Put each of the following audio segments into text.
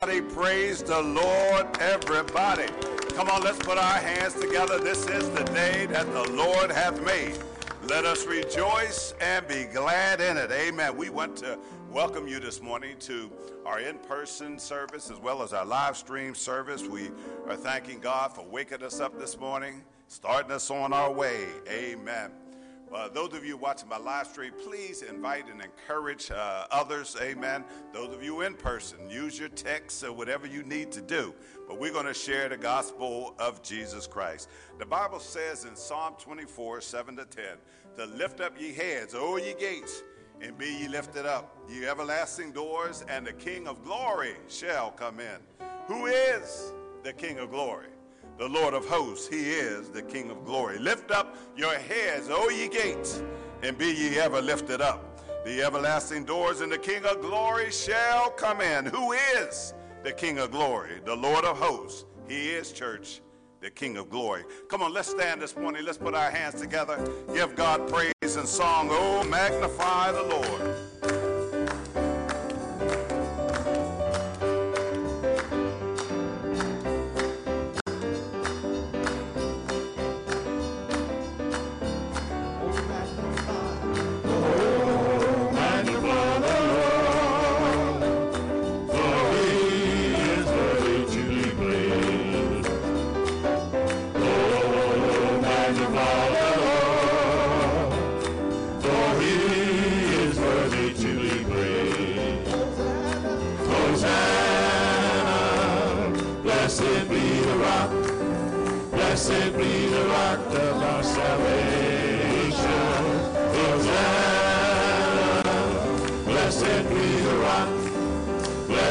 Praise the Lord, everybody. Come on, let's put our hands together. This is the day that the Lord hath made. Let us rejoice and be glad in it. Amen. We want to welcome you this morning to our in person service as well as our live stream service. We are thanking God for waking us up this morning, starting us on our way. Amen. Uh, those of you watching my live stream, please invite and encourage uh, others. Amen. Those of you in person, use your text or whatever you need to do. But we're going to share the gospel of Jesus Christ. The Bible says in Psalm 24, 7 to 10, to lift up ye heads, O ye gates, and be ye lifted up, ye everlasting doors, and the King of glory shall come in. Who is the King of glory? The Lord of hosts. He is the King of glory. Lift up your heads, O ye gates, and be ye ever lifted up. The everlasting doors and the King of glory shall come in. Who is the King of glory? The Lord of hosts. He is, church, the King of glory. Come on, let's stand this morning. Let's put our hands together. Give God praise and song. Oh, magnify the Lord.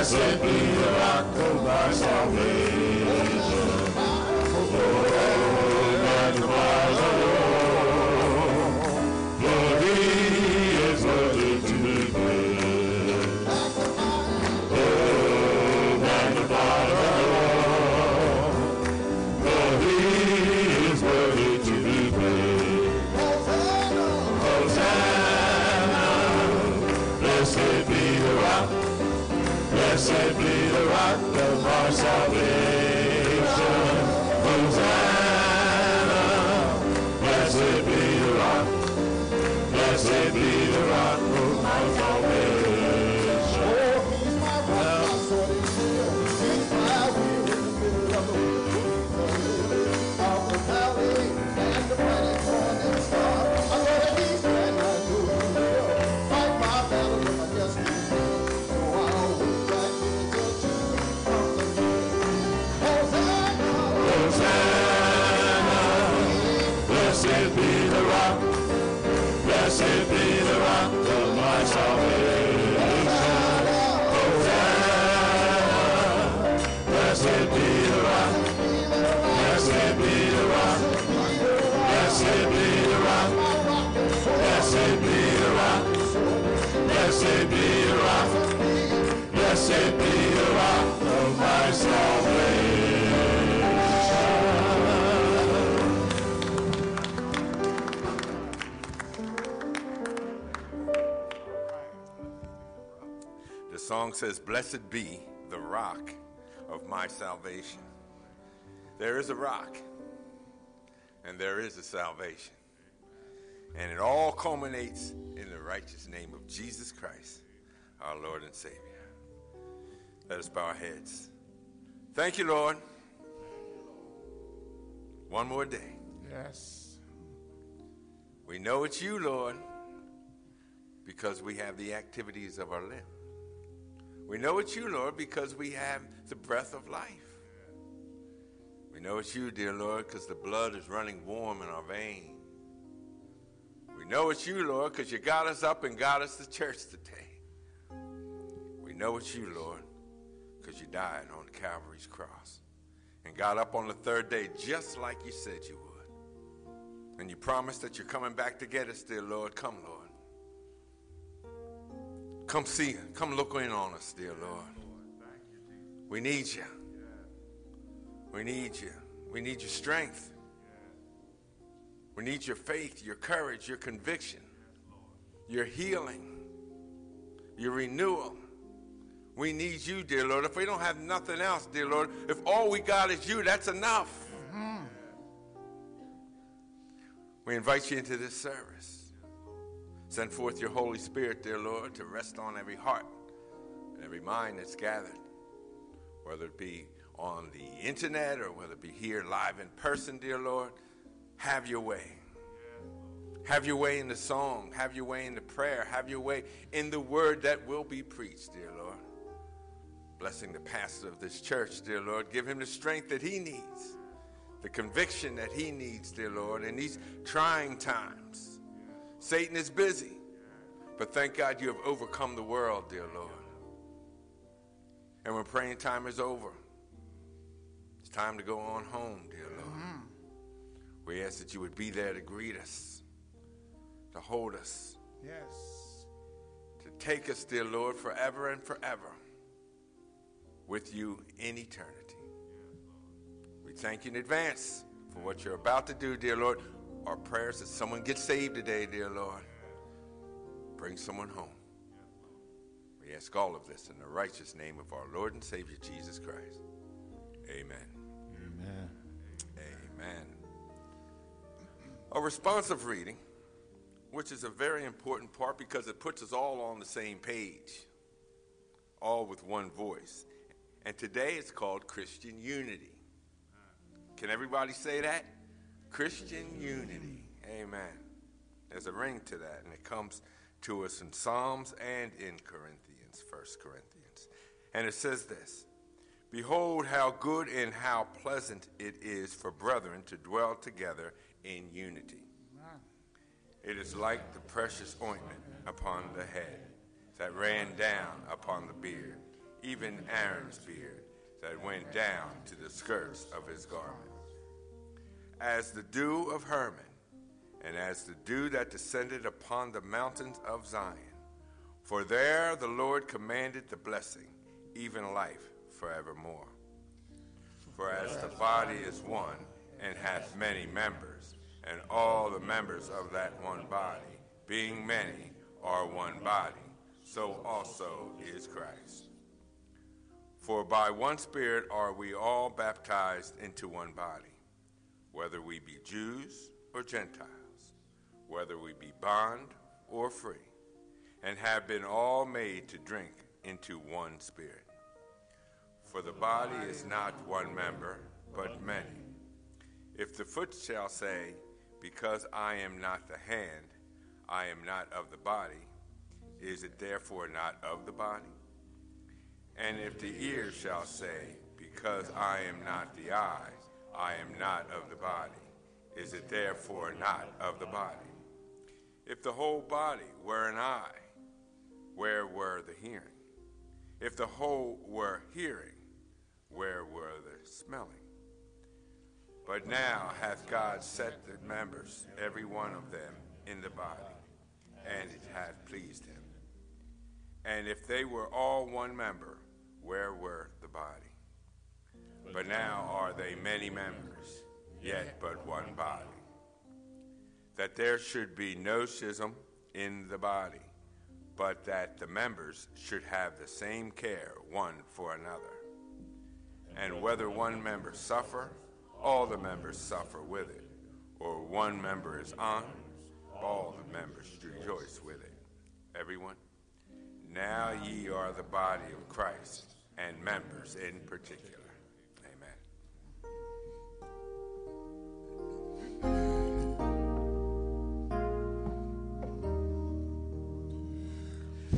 Blessed be the rock of my salvation. Blessed be the rock, blessed be the rock of my salvation. Hosanna, blessed be the rock, blessed be the rock, blessed be the rock, blessed be the rock, blessed be the rock, blessed be song says, Blessed be the rock of my salvation. There is a rock, and there is a salvation. And it all culminates in the righteous name of Jesus Christ, our Lord and Savior. Let us bow our heads. Thank you, Lord. One more day. Yes. We know it's you, Lord, because we have the activities of our limbs. We know it's you, Lord, because we have the breath of life. We know it's you, dear Lord, because the blood is running warm in our veins. We know it's you, Lord, because you got us up and got us to church today. We know it's you, Lord, because you died on Calvary's cross and got up on the third day just like you said you would. And you promised that you're coming back to get us, dear Lord. Come, Lord. Come see, come look in on us, dear Lord. We need you. We need you. We need your strength. We need your faith, your courage, your conviction, your healing, your renewal. We need you, dear Lord. If we don't have nothing else, dear Lord, if all we got is you, that's enough. Mm-hmm. We invite you into this service. Send forth your Holy Spirit, dear Lord, to rest on every heart and every mind that's gathered, whether it be on the internet or whether it be here live in person, dear Lord. Have your way. Have your way in the song. Have your way in the prayer. Have your way in the word that will be preached, dear Lord. Blessing the pastor of this church, dear Lord. Give him the strength that he needs, the conviction that he needs, dear Lord, in these trying times. Satan is busy, but thank God you have overcome the world, dear Lord. And when praying time is over, it's time to go on home, dear Lord. Mm-hmm. We ask that you would be there to greet us, to hold us. Yes. To take us, dear Lord, forever and forever with you in eternity. We thank you in advance for what you're about to do, dear Lord. Our prayers that someone gets saved today, dear Lord. Bring someone home. We ask all of this in the righteous name of our Lord and Savior Jesus Christ. Amen. Amen. Amen. A responsive reading, which is a very important part because it puts us all on the same page, all with one voice. And today it's called Christian Unity. Can everybody say that? Christian Unity. Amen. There's a ring to that, and it comes to us in Psalms and in Corinthians, First Corinthians. And it says this Behold, how good and how pleasant it is for brethren to dwell together in unity. It is like the precious ointment upon the head that ran down upon the beard, even Aaron's beard that went down to the skirts of his garment. As the dew of Hermon, and as the dew that descended upon the mountains of Zion. For there the Lord commanded the blessing, even life forevermore. For as the body is one and hath many members, and all the members of that one body, being many, are one body, so also is Christ. For by one Spirit are we all baptized into one body, whether we be Jews or Gentiles, whether we be bond or free, and have been all made to drink into one Spirit. For the body is not one member, but many. If the foot shall say, Because I am not the hand, I am not of the body, is it therefore not of the body? And if the ear shall say, Because I am not the eye, I am not of the body, is it therefore not of the body? If the whole body were an eye, where were the hearing? If the whole were hearing, where were the smelling? But now hath God set the members, every one of them, in the body, and it hath pleased him. And if they were all one member, where were the body? But now are they many members, yet but one body. That there should be no schism in the body, but that the members should have the same care one for another. And whether one member suffer, all the members suffer with it, or one member is honored, all the members rejoice with it. Everyone? Now ye are the body of Christ, and members in particular.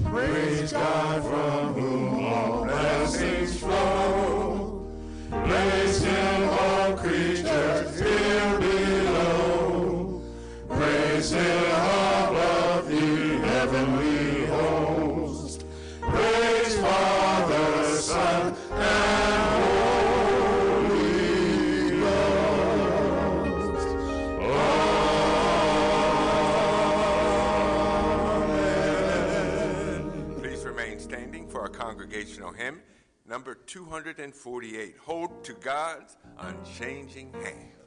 Praise God from 248. Hold to God's unchanging hand.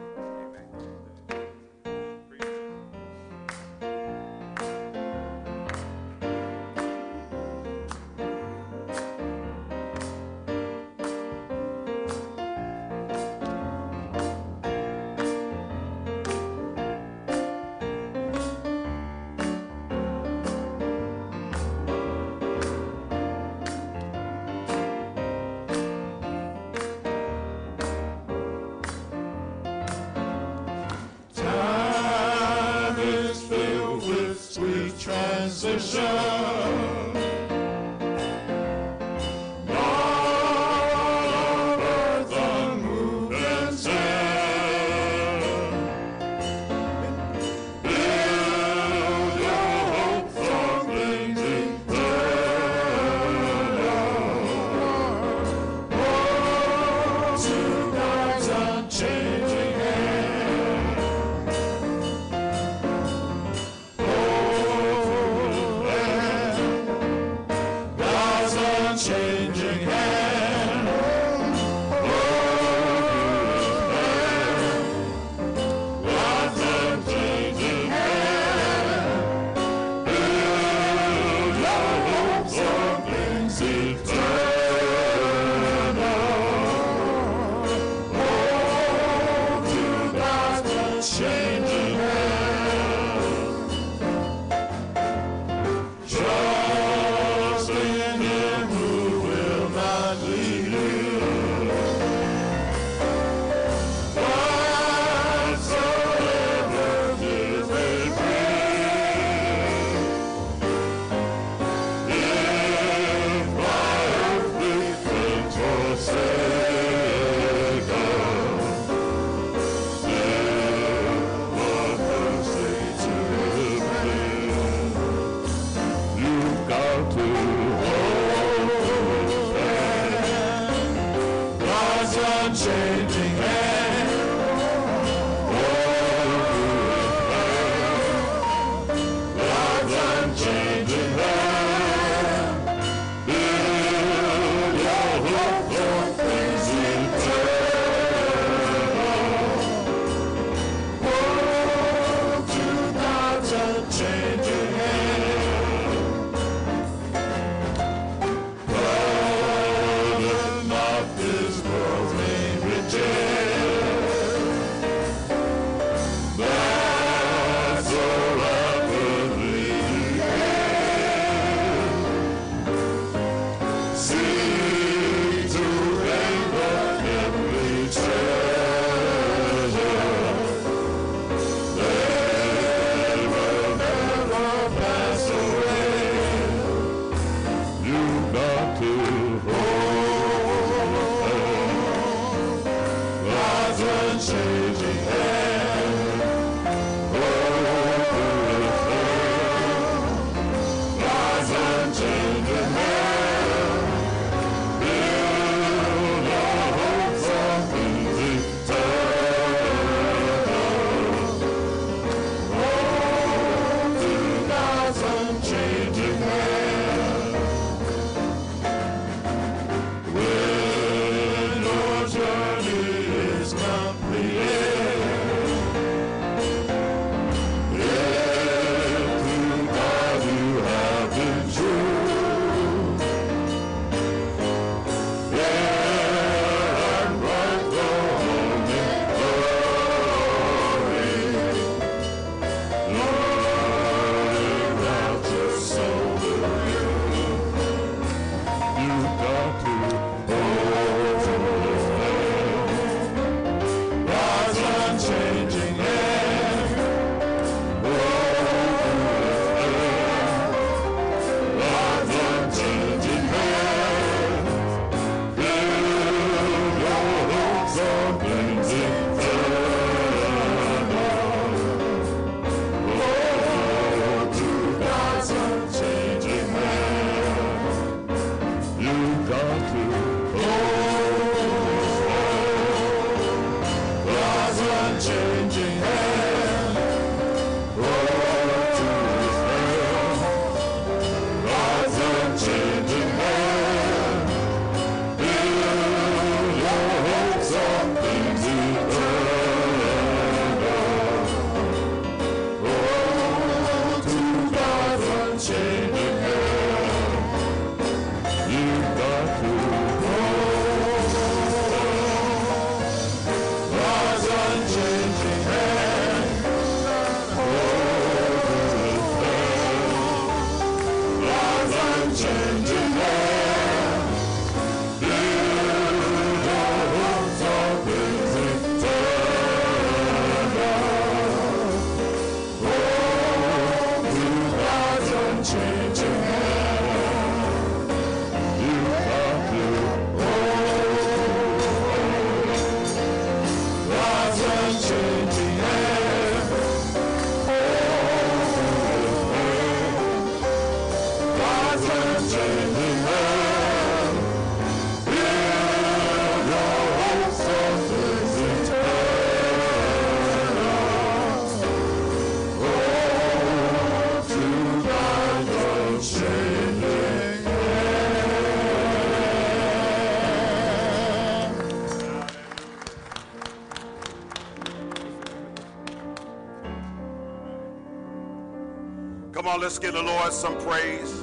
Lord some praise.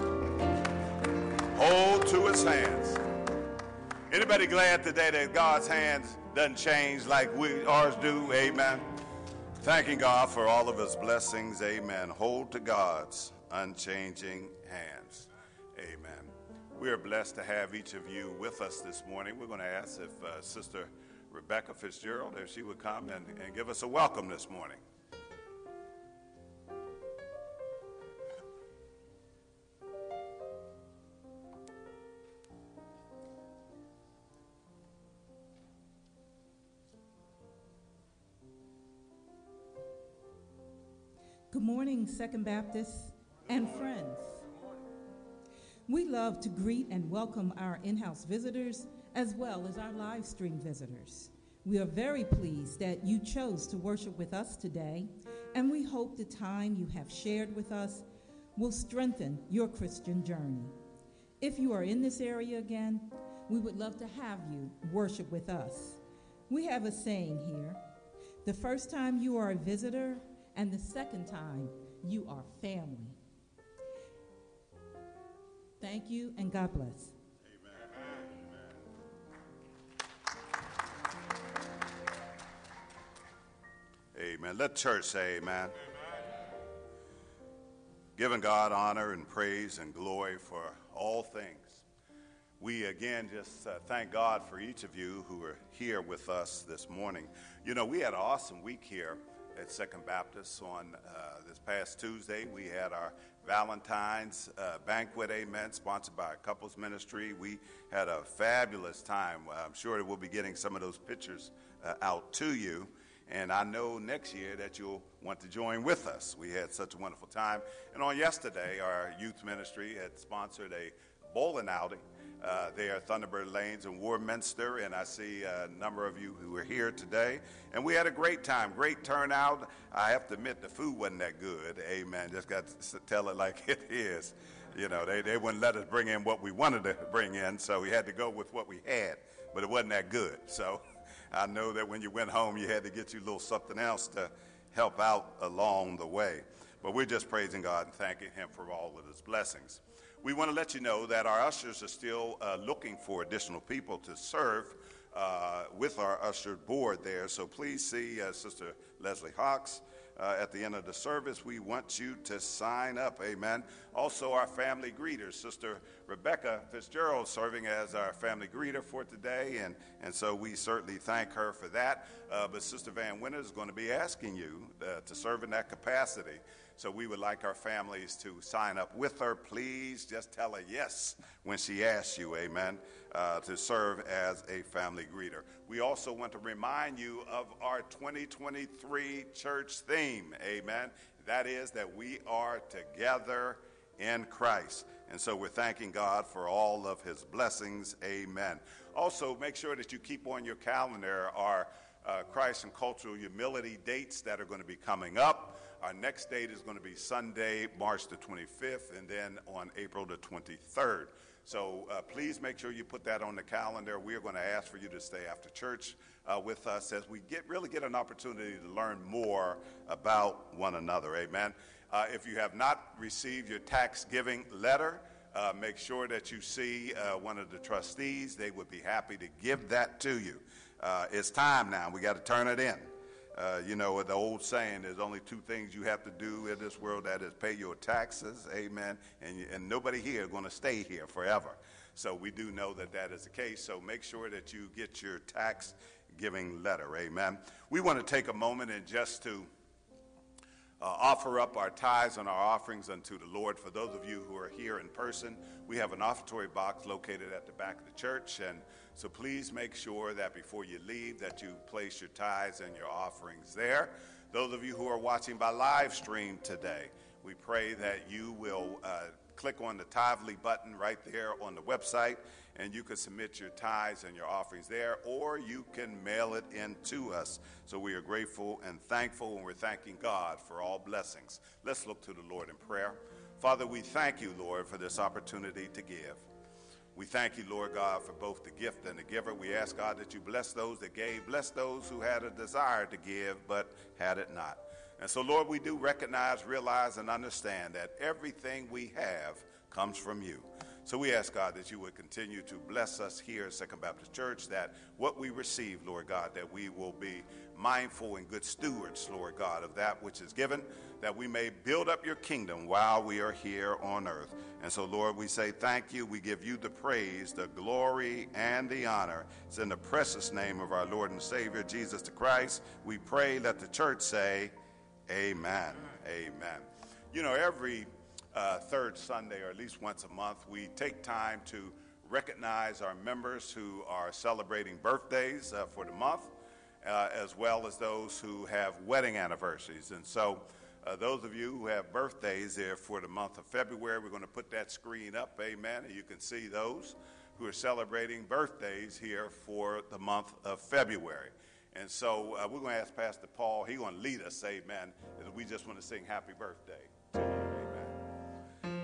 Hold to his hands. Anybody glad today that God's hands doesn't change like we ours do? Amen. Thanking God for all of his blessings. Amen. Hold to God's unchanging hands. Amen. We are blessed to have each of you with us this morning. We're going to ask if uh, Sister Rebecca Fitzgerald, if she would come and, and give us a welcome this morning. Good morning, Second Baptist and friends. We love to greet and welcome our in house visitors as well as our live stream visitors. We are very pleased that you chose to worship with us today, and we hope the time you have shared with us will strengthen your Christian journey. If you are in this area again, we would love to have you worship with us. We have a saying here the first time you are a visitor, and the second time you are family. Thank you, and God bless. Amen. Let church say amen. amen. Giving God honor and praise and glory for all things. We again just uh, thank God for each of you who are here with us this morning. You know, we had an awesome week here at Second Baptist on uh, this past Tuesday. We had our Valentine's uh, banquet, amen, sponsored by couples ministry. We had a fabulous time. I'm sure that we'll be getting some of those pictures uh, out to you. And I know next year that you'll want to join with us. We had such a wonderful time. And on yesterday, our youth ministry had sponsored a bowling outing uh, there at Thunderbird Lanes in Warminster, and I see a number of you who are here today. And we had a great time, great turnout. I have to admit, the food wasn't that good. Amen. Just got to tell it like it is. You know, they, they wouldn't let us bring in what we wanted to bring in, so we had to go with what we had, but it wasn't that good. So I know that when you went home, you had to get you a little something else to help out along the way. But we're just praising God and thanking Him for all of His blessings. We want to let you know that our ushers are still uh, looking for additional people to serve uh, with our usher board there. So please see uh, Sister Leslie Hawks uh, at the end of the service. We want you to sign up. Amen. Also, our family greeters, Sister Rebecca Fitzgerald, serving as our family greeter for today. And, and so we certainly thank her for that. Uh, but Sister Van Winter is going to be asking you uh, to serve in that capacity. So we would like our families to sign up with her. Please just tell her yes when she asks you, amen, uh, to serve as a family greeter. We also want to remind you of our 2023 church theme, amen. That is that we are together in Christ. And so we're thanking God for all of his blessings, amen. Also, make sure that you keep on your calendar our uh, Christ and cultural humility dates that are going to be coming up. Our next date is going to be Sunday, March the 25th, and then on April the 23rd. So uh, please make sure you put that on the calendar. We are going to ask for you to stay after church uh, with us as we get really get an opportunity to learn more about one another. Amen. Uh, if you have not received your tax giving letter, uh, make sure that you see uh, one of the trustees. They would be happy to give that to you. Uh, it's time now. We got to turn it in. Uh, you know, the old saying, there's only two things you have to do in this world that is pay your taxes, amen, and, and nobody here is going to stay here forever. So we do know that that is the case. So make sure that you get your tax giving letter, amen. We want to take a moment and just to uh, offer up our tithes and our offerings unto the Lord. For those of you who are here in person, we have an offertory box located at the back of the church, and so please make sure that before you leave that you place your tithes and your offerings there. Those of you who are watching by live stream today, we pray that you will uh, click on the Tithely button right there on the website, and you can submit your tithes and your offerings there, or you can mail it in to us. So we are grateful and thankful, and we're thanking God for all blessings. Let's look to the Lord in prayer. Father, we thank you, Lord, for this opportunity to give. We thank you, Lord God, for both the gift and the giver. We ask, God, that you bless those that gave, bless those who had a desire to give but had it not. And so, Lord, we do recognize, realize, and understand that everything we have comes from you. So we ask, God, that you would continue to bless us here at Second Baptist Church, that what we receive, Lord God, that we will be mindful and good stewards, Lord God, of that which is given, that we may build up your kingdom while we are here on earth. And so, Lord, we say thank you. We give you the praise, the glory, and the honor. It's in the precious name of our Lord and Savior, Jesus the Christ. We pray, let the church say, Amen. Amen. You know, every uh, third Sunday, or at least once a month, we take time to recognize our members who are celebrating birthdays uh, for the month, uh, as well as those who have wedding anniversaries. And so, uh, those of you who have birthdays there for the month of February, we're going to put that screen up, amen, and you can see those who are celebrating birthdays here for the month of February. And so uh, we're going to ask Pastor Paul, he's going to lead us, amen, as we just want to sing happy birthday.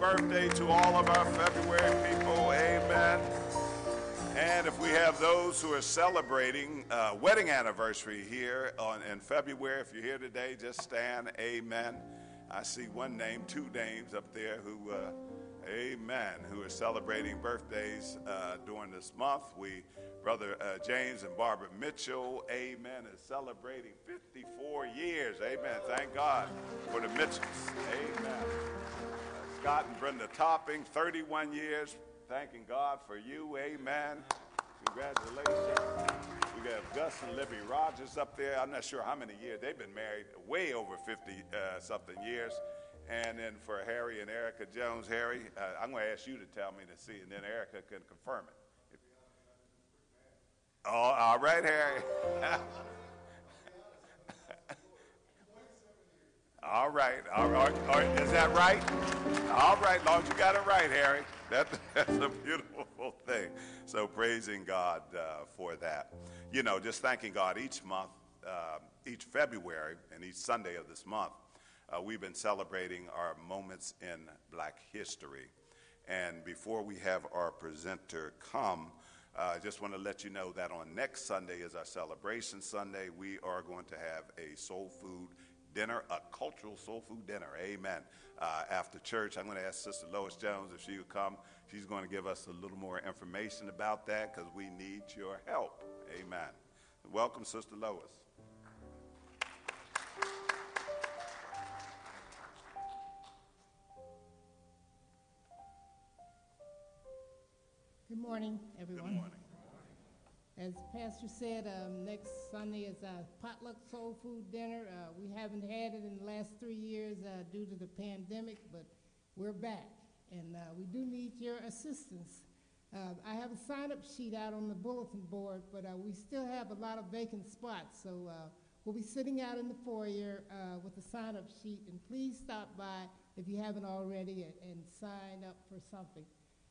birthday to all of our February people. Amen. And if we have those who are celebrating uh, wedding anniversary here on, in February, if you're here today, just stand. Amen. I see one name, two names up there who, uh, amen, who are celebrating birthdays uh, during this month. We, Brother uh, James and Barbara Mitchell, amen, is celebrating 54 years. Amen. Thank God for the Mitchells. Amen. Scott and Brenda Topping, 31 years. Thanking God for you. Amen. Congratulations. We got Gus and Libby Rogers up there. I'm not sure how many years. They've been married way over 50 uh, something years. And then for Harry and Erica Jones, Harry, uh, I'm going to ask you to tell me to see, and then Erica can confirm it. Oh, all right, Harry. All right. All right. All right. Is that right? All right. As you got it right, Harry. That, that's a beautiful thing. So praising God uh, for that. You know, just thanking God each month, uh, each February, and each Sunday of this month, uh, we've been celebrating our moments in black history. And before we have our presenter come, uh, I just want to let you know that on next Sunday is our celebration Sunday. We are going to have a soul food dinner, a cultural soul food dinner. Amen. Uh, after church, I'm going to ask Sister Lois Jones if she would come. She's going to give us a little more information about that because we need your help. Amen. Welcome, Sister Lois. Good morning, everyone. Good morning. As Pastor said, um, next Sunday is a potluck soul food dinner. Uh, we haven't had it in the last three years uh, due to the pandemic, but we're back, and uh, we do need your assistance. Uh, I have a sign-up sheet out on the bulletin board, but uh, we still have a lot of vacant spots, so uh, we'll be sitting out in the foyer with a sign-up sheet, and please stop by if you haven't already and, and sign up for something.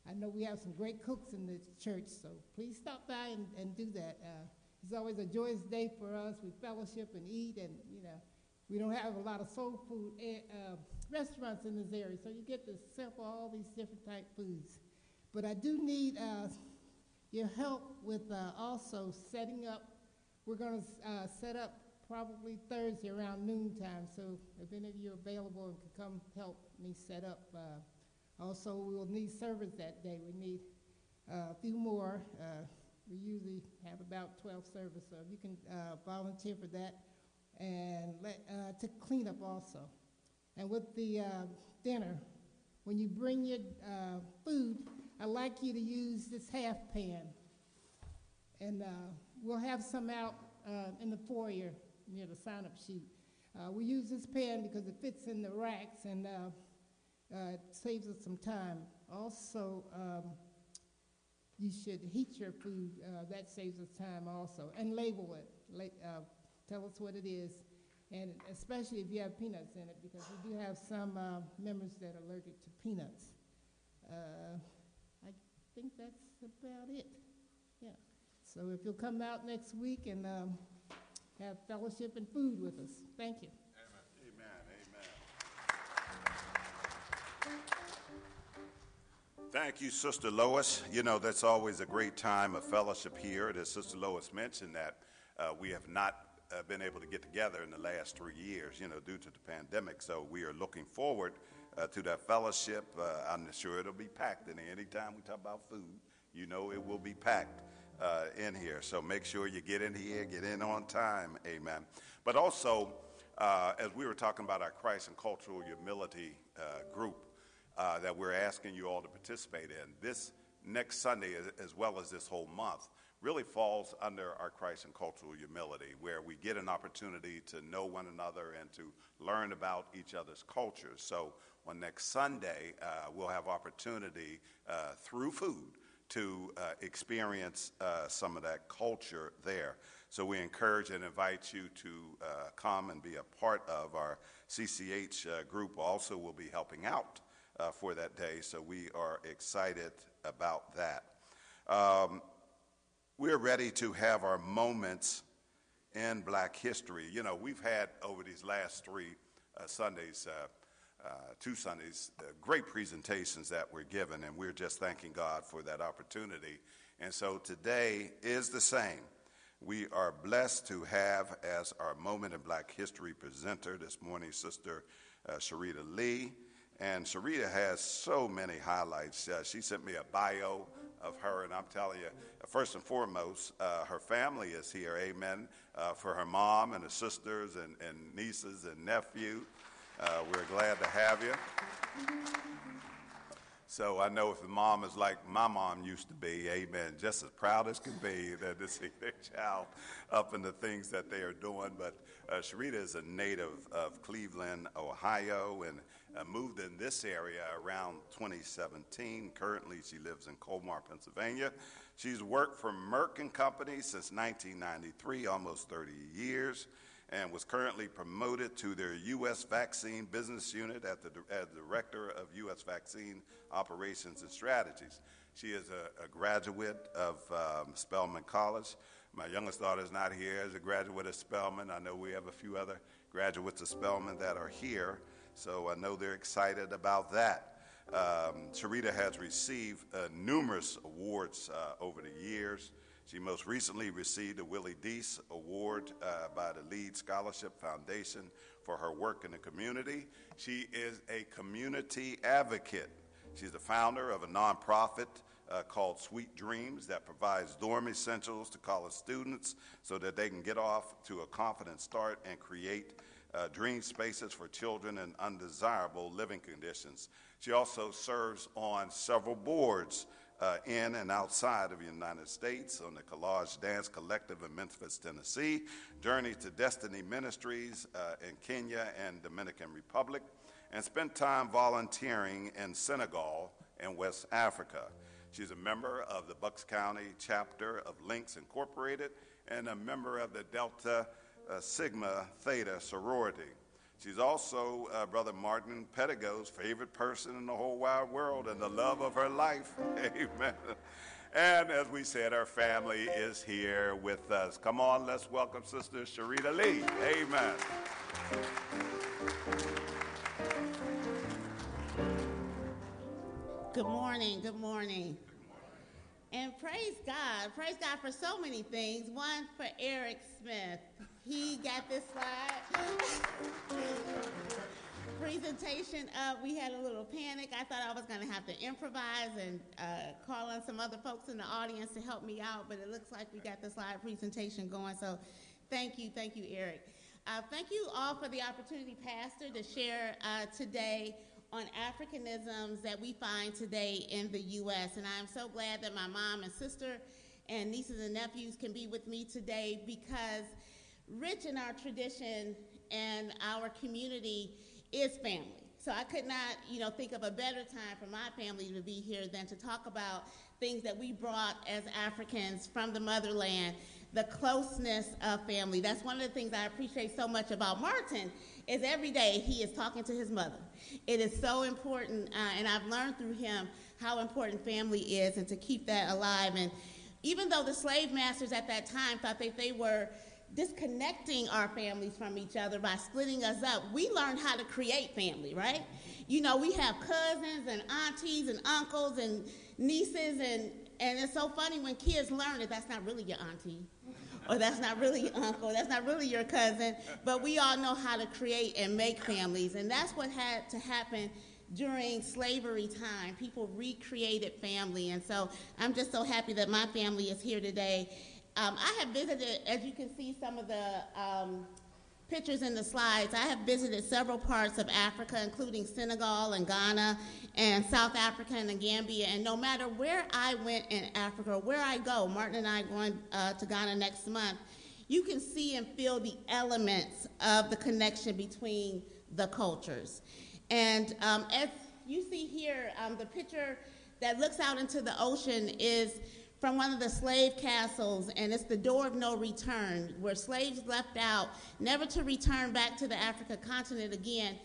I know we have some great cooks in the church, so please stop by and, and do that. Uh, it's always a joyous day for us. We fellowship and eat, and you know, we don't have a lot of soul food uh, restaurants in this area, so you get to sample all these different type foods. But I do need uh, your help with uh, also setting up. We're going to uh, set up probably Thursday around noontime, so if any of you are available and can come help me set up. Also, we will need servers that day. We need uh, a few more. Uh, we usually have about 12 servers, so if you can uh, volunteer for that and let, uh, to clean up also. And with the uh, dinner, when you bring your uh, food, I'd like you to use this half pan. And we'll have some out in the foyer near the sign-up sheet. we use this pan because it fits in the racks and uh, it saves us some time. Also, um, you should heat your food. Uh, that saves us time also. And label it. La- uh, tell us what it is. And especially if you have peanuts in it, because we do have some uh, members that are allergic to peanuts. Uh, I think that's about it. Yeah. So if you'll come out next week and um, have fellowship and food with us. Thank you. Thank you, Sister Lois. You know, that's always a great time of fellowship here. As Sister Lois mentioned, that uh, we have not uh, been able to get together in the last three years, you know, due to the pandemic. So we are looking forward uh, to that fellowship. Uh, I'm sure it'll be packed in here. Anytime we talk about food, you know it will be packed uh, in here. So make sure you get in here, get in on time. Amen. But also, uh, as we were talking about our Christ and Cultural Humility group uh, that we're asking you all to participate in, this next Sunday, as well as this whole month, really falls under our Christ and cultural humility, where we get an opportunity to know one another and to learn about each other's cultures. So on next Sunday, uh, we'll have opportunity uh, through food to uh, experience uh, some of that culture there. So we encourage and invite you to uh, come and be a part of our CCH uh, group. Also, will be helping out for that day. So we are excited about that. Um, we're ready to have our moments in black history. You know, we've had over these last three uh, Sundays, uh, uh, two Sundays, uh, great presentations that were given, and we're just thanking God for that opportunity. And so today is the same. We are blessed to have as our moment in black history presenter this morning, Sister uh, Sharita Lee. And Sharita has so many highlights. Uh, she sent me a bio of her, and I'm telling you, first and foremost, uh, her family is here, amen, uh, for her mom and her sisters and, and nieces and nephew. Uh, we're glad to have you. So I know if the mom is like my mom used to be, amen, just as proud as can be that to see their child up in the things that they are doing. But uh, Sharita is a native of Cleveland, Ohio, and uh, moved in this area around 2017. Currently, she lives in Colmar, Pennsylvania. She's worked for Merck and Company since 1993, almost 30 years, and was currently promoted to their U.S. Vaccine Business Unit at the, as Director of U.S. Vaccine Operations and Strategies. She is a, a graduate of um, Spelman College. My youngest daughter is not here as a graduate of Spelman. I know we have a few other graduates of Spelman that are here. So I know they're excited about that. Um, Sharita has received uh, numerous awards uh, over the years. She most recently received a Willie Deese Award uh, by the Lead Scholarship Foundation for her work in the community. She is a community advocate. She's the founder of a nonprofit uh, called Sweet Dreams that provides dorm essentials to college students so that they can get off to a confident start and create uh, dream spaces for children in undesirable living conditions. She also serves on several boards uh, in and outside of the United States on the Collage Dance Collective in Memphis, Tennessee, Journey to Destiny Ministries uh, in Kenya and Dominican Republic, and spent time volunteering in Senegal and West Africa. She's a member of the Bucks County chapter of Links Incorporated and a member of the Delta uh, Sigma Theta sorority. She's also uh, Brother Martin Pettigo's favorite person in the whole wide world and the love of her life. Amen. And as we said, her family is here with us. Come on, let's welcome Sister Sharita Lee. Amen. Good morning. Good morning. And praise God. Praise God for so many things. One for Eric Smith. He got this slide. Presentation up. We had a little panic. I thought I was going to have to improvise and uh, call on some other folks in the audience to help me out, but it looks like we got the slide presentation going. So thank you. Thank you, Eric. Uh, thank you all for the opportunity, Pastor, to share uh, today on Africanisms that we find today in the U.S. And I'm so glad that my mom and sister and nieces and nephews can be with me today because rich in our tradition and our community is family. So I could not, you know, think of a better time for my family to be here than to talk about things that we brought as Africans from the motherland, the closeness of family. That's one of the things I appreciate so much about Martin is every day he is talking to his mother. It is so important, uh, and I've learned through him how important family is and to keep that alive. And even though the slave masters at that time thought that they were disconnecting our families from each other by splitting us up, we learned how to create family, right? You know, we have cousins and aunties and uncles and nieces, and, and it's so funny when kids learn that that's not really your auntie, or that's not really your uncle, that's not really your cousin, but we all know how to create and make families, and that's what had to happen during slavery time. People recreated family, and so I'm just so happy that my family is here today um, I have visited, as you can see, some of the um, pictures in the slides, I have visited several parts of Africa, including Senegal and Ghana and South Africa and the Gambia. And no matter where I went in Africa or where I go, Martin and I are going uh, to Ghana next month, you can see and feel the elements of the connection between the cultures. And um, as you see here, um, the picture that looks out into the ocean is from one of the slave castles, and it's the door of no return, where slaves left out, never to return back to the Africa continent again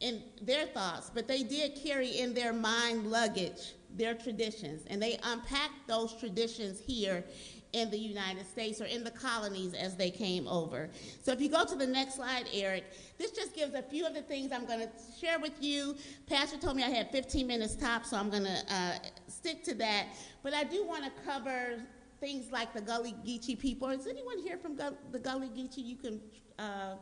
in their thoughts, but they did carry in their mind luggage their traditions, and they unpacked those traditions here in the United States or in the colonies as they came over. So if you go to the next slide, Eric, this just gives a few of the things I'm going to share with you. Pastor told me I had 15 minutes top, so I'm going to uh, stick to that. But I do want to cover things like the Gullah Geechee people. Is anyone here from the Gullah Geechee? You can uh,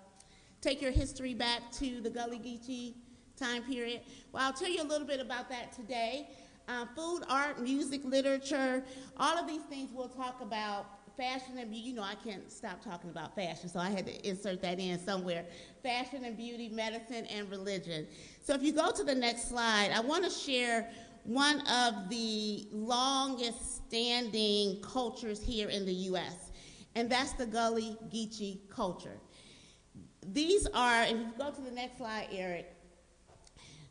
take your history back to the Gullah Geechee time period. Well, I'll tell you a little bit about that today. Uh, food, art, music, literature, all of these things we'll talk about. Fashion and beauty, you know, I can't stop talking about fashion, so I had to insert that in somewhere. Fashion and beauty, medicine, and religion. So if you go to the next slide, I want to share one of the longest standing cultures here in the U.S., and that's the Gullah Geechee culture. These are, if you go to the next slide, Eric,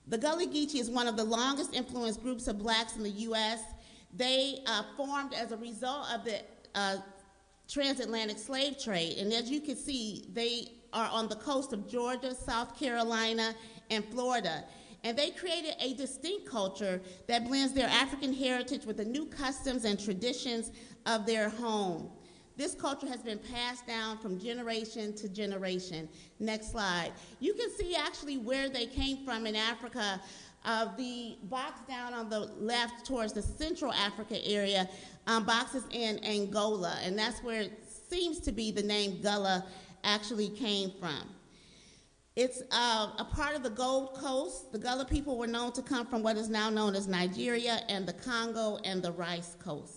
the Gullah Geechee is one of the longest influenced groups of blacks in the U.S. They uh, formed as a result of the uh, transatlantic slave trade. And as you can see, they are on the coast of Georgia, South Carolina, and Florida. And they created a distinct culture that blends their African heritage with the new customs and traditions of their home. This culture has been passed down from generation to generation. Next slide. You can see actually where they came from in Africa. Uh, the box down on the left towards the Central Africa area um, boxes in Angola, and that's where it seems to be the name Gullah actually came from. It's uh, a part of the Gold Coast. The Gullah people were known to come from what is now known as Nigeria and the Congo and the Rice Coast.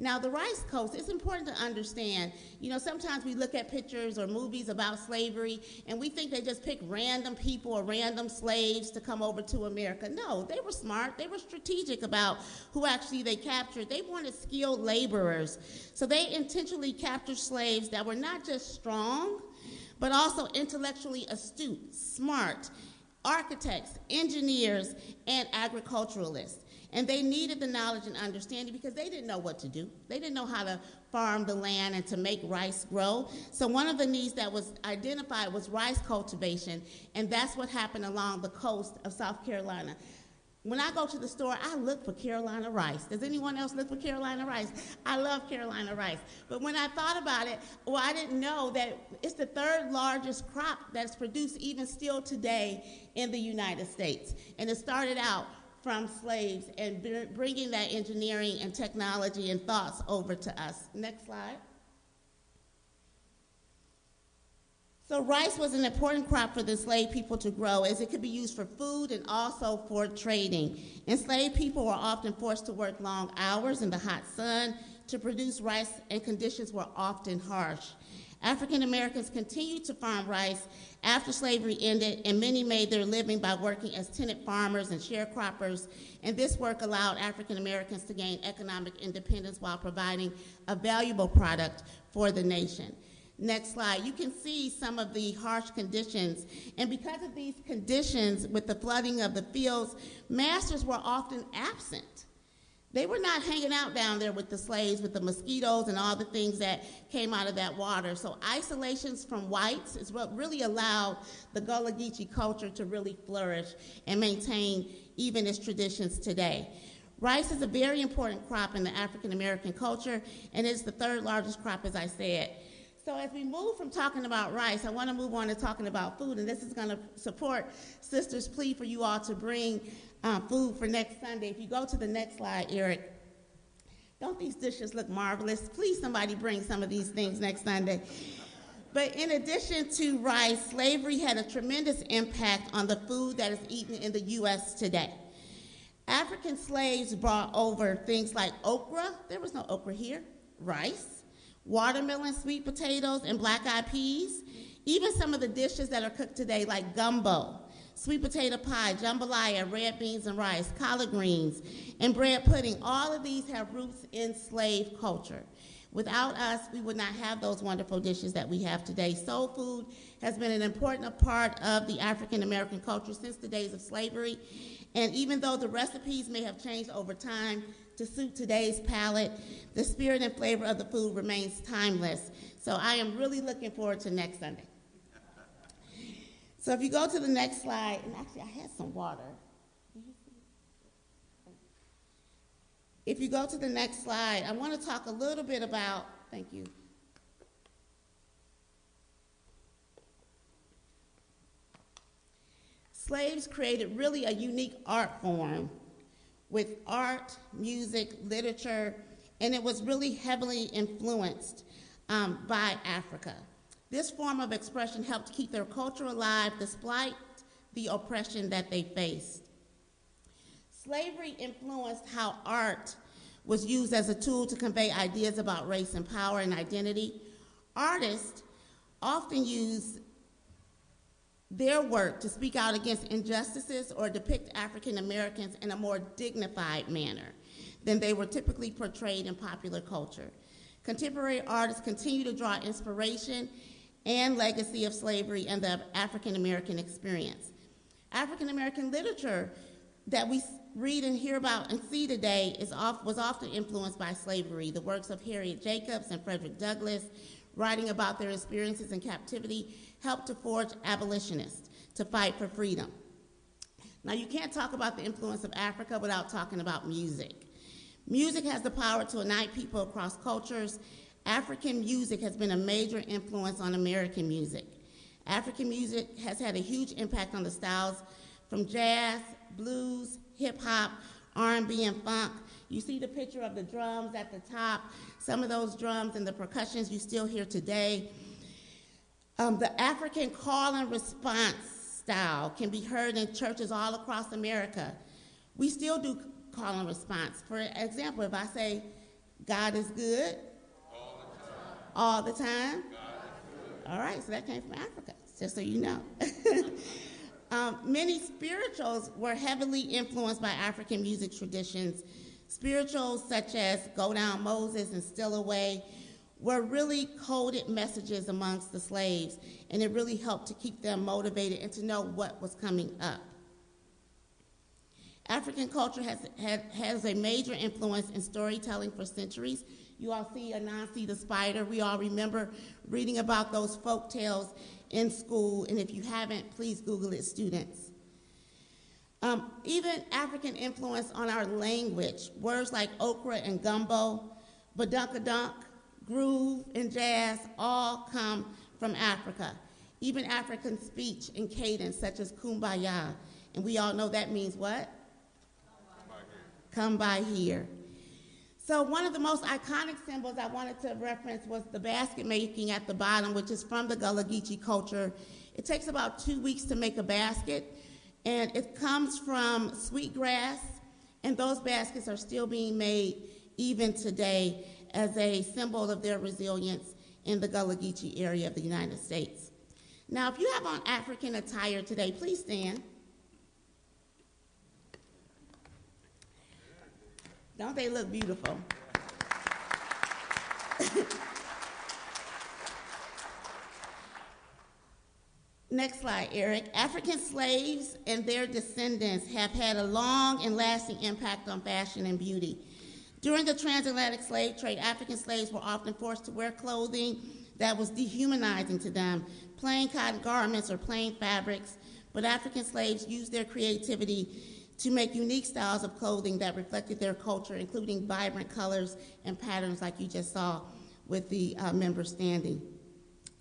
Now, the Rice Coast, it's important to understand, you know, sometimes we look at pictures or movies about slavery and we think they just pick random people or random slaves to come over to America. No, they were smart. They were strategic about who actually they captured. They wanted skilled laborers. So they intentionally captured slaves that were not just strong, but also intellectually astute, smart, architects, engineers, and agriculturalists. And they needed the knowledge and understanding because they didn't know what to do. They didn't know how to farm the land and to make rice grow. So one of the needs that was identified was rice cultivation, and that's what happened along the coast of South Carolina. When I go to the store, I look for Carolina rice. Does anyone else look for Carolina rice? I love Carolina rice. But when I thought about it, well, I didn't know that it's the third largest crop that's produced even still today in the United States. And it started out from slaves and bringing that engineering and technology and thoughts over to us. Next slide. So rice was an important crop for the enslaved people to grow as it could be used for food and also for trading. Enslaved people were often forced to work long hours in the hot sun to produce rice and conditions were often harsh. African Americans continued to farm rice after slavery ended, and many made their living by working as tenant farmers and sharecroppers. And this work allowed African Americans to gain economic independence while providing a valuable product for the nation. Next slide. You can see some of the harsh conditions. And because of these conditions, with the flooding of the fields, masters were often absent. They were not hanging out down there with the slaves, with the mosquitoes and all the things that came out of that water. So isolations from whites is what really allowed the Gullah Geechee culture to really flourish and maintain even its traditions today. Rice is a very important crop in the African American culture, and it's the third largest crop, as I said. So as we move from talking about rice, I want to move on to talking about food, and this is going to support Sister's plea for you all to bring uh, food for next Sunday. If you go to the next slide, Eric, don't these dishes look marvelous? Please, somebody bring some of these things next Sunday. But in addition to rice, slavery had a tremendous impact on the food that is eaten in the U.S. today. African slaves brought over things like okra, there was no okra here, rice, watermelon, sweet potatoes, and black eyed peas, Even some of the dishes that are cooked today, like gumbo, sweet potato pie, jambalaya, red beans and rice, collard greens, and bread pudding, all of these have roots in slave culture. Without us, we would not have those wonderful dishes that we have today. Soul food has been an important part of the African American culture since the days of slavery. And even though the recipes may have changed over time to suit today's palate, the spirit and flavor of the food remains timeless. So I am really looking forward to next Sunday. So if you go to the next slide, and actually I had some water. If you go to the next slide, I want to talk a little bit about, thank you. Slaves created really a unique art form with art, music, literature, and it was really heavily influenced um, by Africa. This form of expression helped keep their culture alive despite the oppression that they faced. Slavery influenced how art was used as a tool to convey ideas about race and power and identity. Artists often used their work to speak out against injustices or depict African Americans in a more dignified manner than they were typically portrayed in popular culture. Contemporary artists continue to draw inspiration and legacy of slavery and the African American experience. African American literature that we read and hear about and see today is off, was often influenced by slavery. The works of Harriet Jacobs and Frederick Douglass, writing about their experiences in captivity, helped to forge abolitionists to fight for freedom. Now, you can't talk about the influence of Africa without talking about music. Music has the power to unite people across cultures. African music has been a major influence on American music. African music has had a huge impact on the styles from jazz, blues, hip hop, R&B, and funk. You see the picture of the drums at the top. Some of those drums and the percussions you still hear today. Um, the African call and response style can be heard in churches all across America. We still do call and response. For example, if I say, God is good all the time, all, right, so that came from Africa, just so you know. um, many spirituals were heavily influenced by African music traditions. Spirituals such as Go Down Moses and Steal Away were really coded messages amongst the slaves, and it really helped to keep them motivated and to know what was coming up. African culture has, had, has a major influence in storytelling for centuries. You all see Anansi the spider. We all remember reading about those folk tales in school, and if you haven't, please Google it, students. Um, even African influence on our language, words like okra and gumbo, badunkadunk, groove, and jazz all come from Africa. Even African speech and cadence, such as kumbaya. And we all know that means what? Come by here. So, one of the most iconic symbols I wanted to reference was the basket making at the bottom, which is from the Gullah Geechee culture. It takes about two weeks to make a basket, and it comes from sweetgrass, and those baskets are still being made even today as a symbol of their resilience in the Gullah Geechee area of the United States. Now, if you have on African attire today, please stand. Don't they look beautiful? Next slide, Eric. African slaves and their descendants have had a long and lasting impact on fashion and beauty. During the transatlantic slave trade, African slaves were often forced to wear clothing that was dehumanizing to them, plain cotton garments or plain fabrics, but African slaves used their creativity to make unique styles of clothing that reflected their culture, including vibrant colors and patterns like you just saw with the uh, member standing.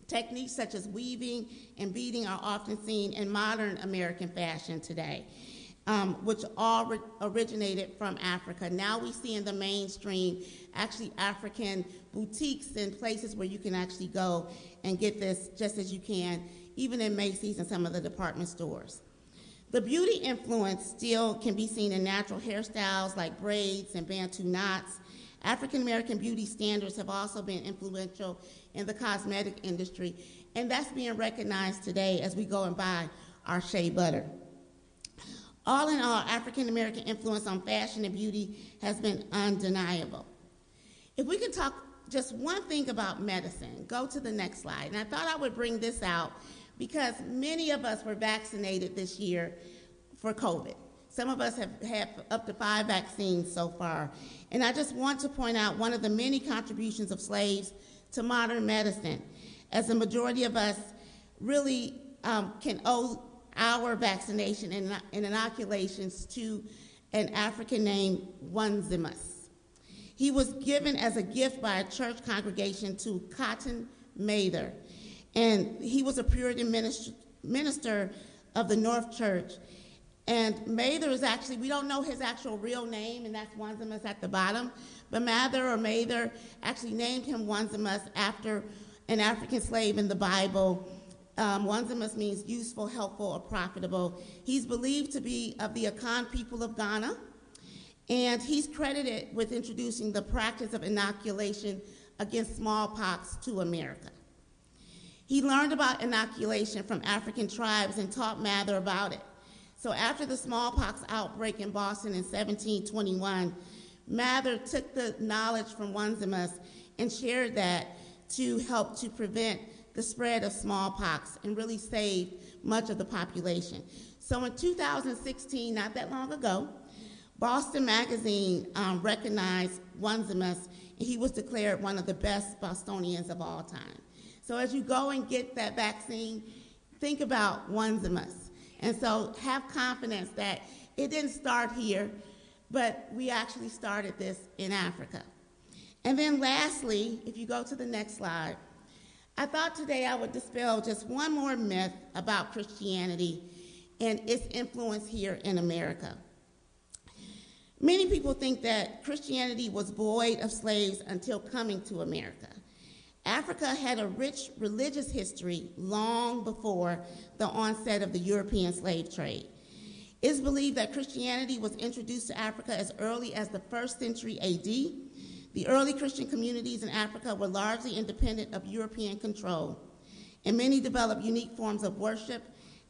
Techniques such as weaving and beading are often seen in modern American fashion today um, which all originated from Africa. Now we see in the mainstream actually African boutiques and places where you can actually go and get this just as you can, even in Macy's and some of the department stores. The beauty influence still can be seen in natural hairstyles like braids and bantu knots. African American beauty standards have also been influential in the cosmetic industry, And that's being recognized today as we go and buy our shea butter. All in all, African American influence on fashion and beauty has been undeniable. If we could talk just one thing about medicine, go to the next slide. And I thought I would bring this out because many of us were vaccinated this year for COVID. Some of us have had up to five vaccines so far. And I just want to point out one of the many contributions of slaves to modern medicine, as the majority of us really um, can owe our vaccination and, and inoculations to an African named Onesimus. He was given as a gift by a church congregation to Cotton Mather, and he was a Puritan minister, minister of the North Church. And Mather is actually, we don't know his actual real name, and that's Onesimus at the bottom. But Mather or Mather actually named him Onesimus after an African slave in the Bible um, Onesimus means useful, helpful, or profitable. He's believed to be of the Akan people of Ghana, and he's credited with introducing the practice of inoculation against smallpox to America. He learned about inoculation from African tribes and taught Mather about it. So after the smallpox outbreak in Boston in 1721, Mather took the knowledge from Onesimus and shared that to help to prevent the spread of smallpox and really saved much of the population. So in 2016, not that long ago, Boston Magazine um, recognized Onesimus, and he was declared one of the best Bostonians of all time. So as you go and get that vaccine, think about Onesimus. And so have confidence that it didn't start here, but we actually started this in Africa. And then lastly, if you go to the next slide, I thought today I would dispel just one more myth about Christianity and its influence here in America. Many people think that Christianity was void of slaves until coming to America. Africa had a rich religious history long before the onset of the European slave trade. It's believed that Christianity was introduced to Africa as early as the first century AD the early Christian communities in Africa were largely independent of European control, and many developed unique forms of worship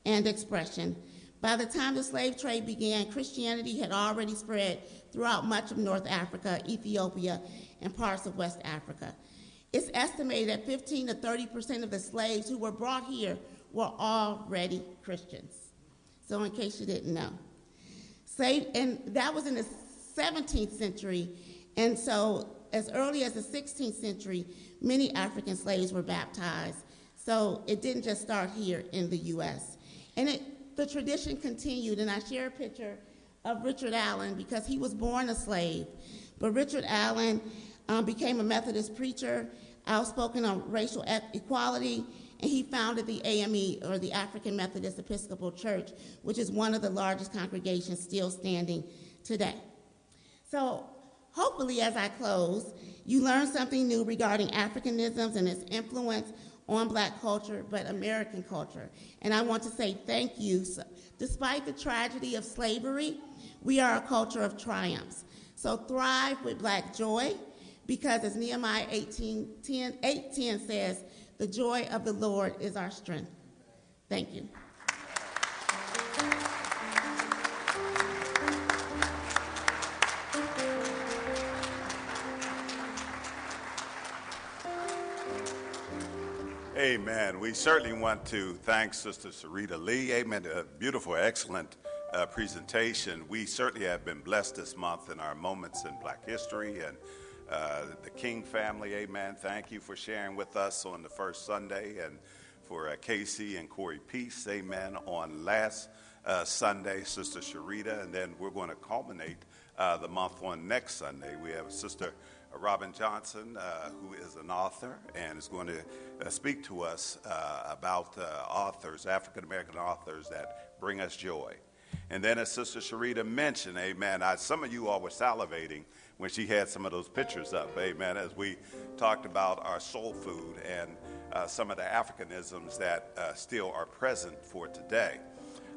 and expression. By the time the slave trade began, Christianity had already spread throughout much of North Africa, Ethiopia, and parts of West Africa. It's estimated that 15 to 30 percent of the slaves who were brought here were already Christians. So, in case you didn't know, and that was in the 17th century, and so as early as the 16th century, many African slaves were baptized. So it didn't just start here in the U.S. And it, the tradition continued, and I share a picture of Richard Allen because he was born a slave. But Richard Allen um, became a Methodist preacher, outspoken on racial equality, and he founded the AME, or the African Methodist Episcopal Church, which is one of the largest congregations still standing today. So Hopefully, as I close, you learned something new regarding Africanisms and its influence on black culture, but American culture. And I want to say thank you. Despite the tragedy of slavery, we are a culture of triumphs. So thrive with black joy, because as Nehemiah 18, 10, 8, 10 says, the joy of the Lord is our strength. Thank you. Amen. We certainly want to thank Sister Sarita Lee. Amen. A beautiful, excellent uh, presentation. We certainly have been blessed this month in our moments in Black history and uh, the King family. Amen. Thank you for sharing with us on the first Sunday and for uh, Casey and Corey Peace. Amen. On last uh, Sunday, Sister Sharita, and then we're going to culminate uh, the month on next Sunday. We have Sister. Robin Johnson, uh, who is an author and is going to uh, speak to us uh, about uh, authors, African American authors that bring us joy. And then, as Sister Sharita mentioned, amen, I, some of you all were salivating when she had some of those pictures up, amen, as we talked about our soul food and uh, some of the Africanisms that uh, still are present for today.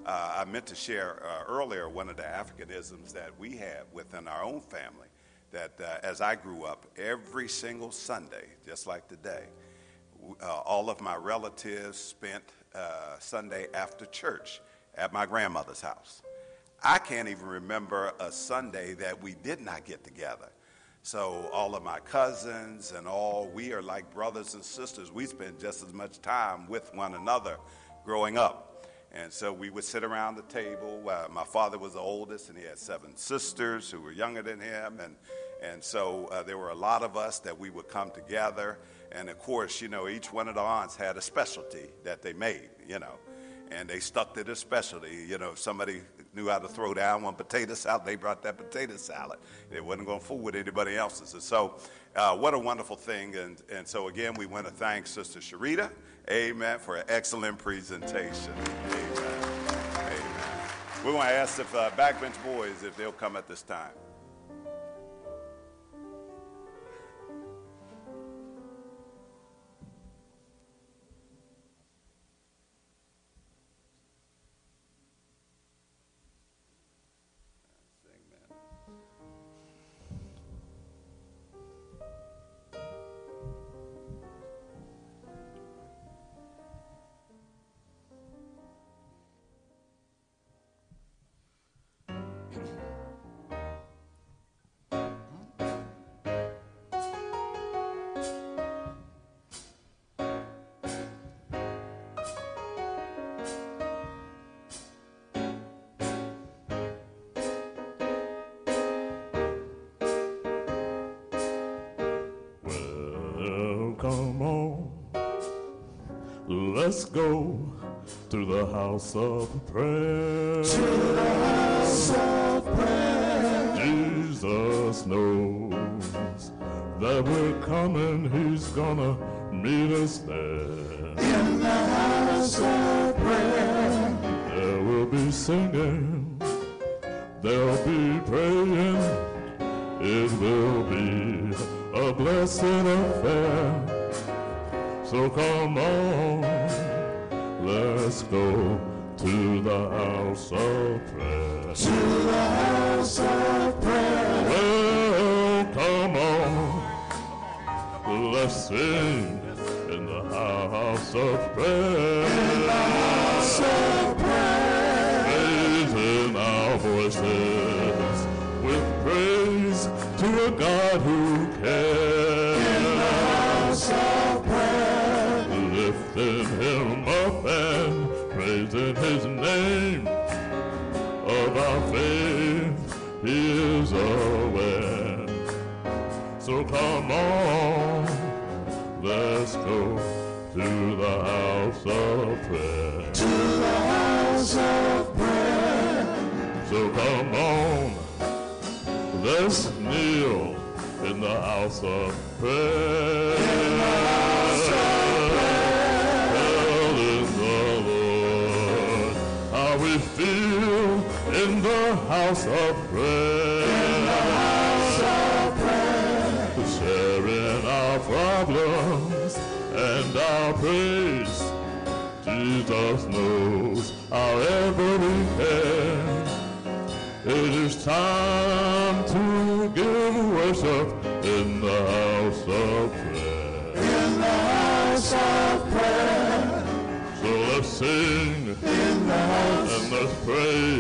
I meant to share earlier one of the Africanisms that we have within our own family that uh, as I grew up, every single Sunday, just like today, uh, all of my relatives spent uh, Sunday after church at my grandmother's house. I can't even remember a Sunday that we did not get together. So, all of my cousins and all, we are like brothers and sisters. We spend just as much time with one another growing up. And so we would sit around the table. Uh, my father was the oldest, and he had seven sisters who were younger than him. And, and so uh, there were a lot of us that we would come together. And of course, you know, each one of the aunts had a specialty that they made, you know and they stuck to their specialty. You know, if somebody knew how to throw down one potato salad, they brought that potato salad. It wasn't going to fool with anybody else's. And so, uh, what a wonderful thing. And, and so, again, we want to thank Sister Sharita, amen, for an excellent presentation. Amen. Amen. We want to ask if uh, backbench boys, if they'll come at this time. Let's go to the house of prayer. To the house of prayer. Jesus knows that we're coming. He's gonna meet us there. In the house of prayer. There will be singing. God who cares. In the house of prayer lifting him up and praising his name. Of our faith he is aware. So come on, let's go to the house of prayer. In the house of prayer. In the house of we feel in the house of prayer. In the house of prayer. Sharing our problems and our praise. Jesus knows our every care. It is time sing. In the house. And let's pray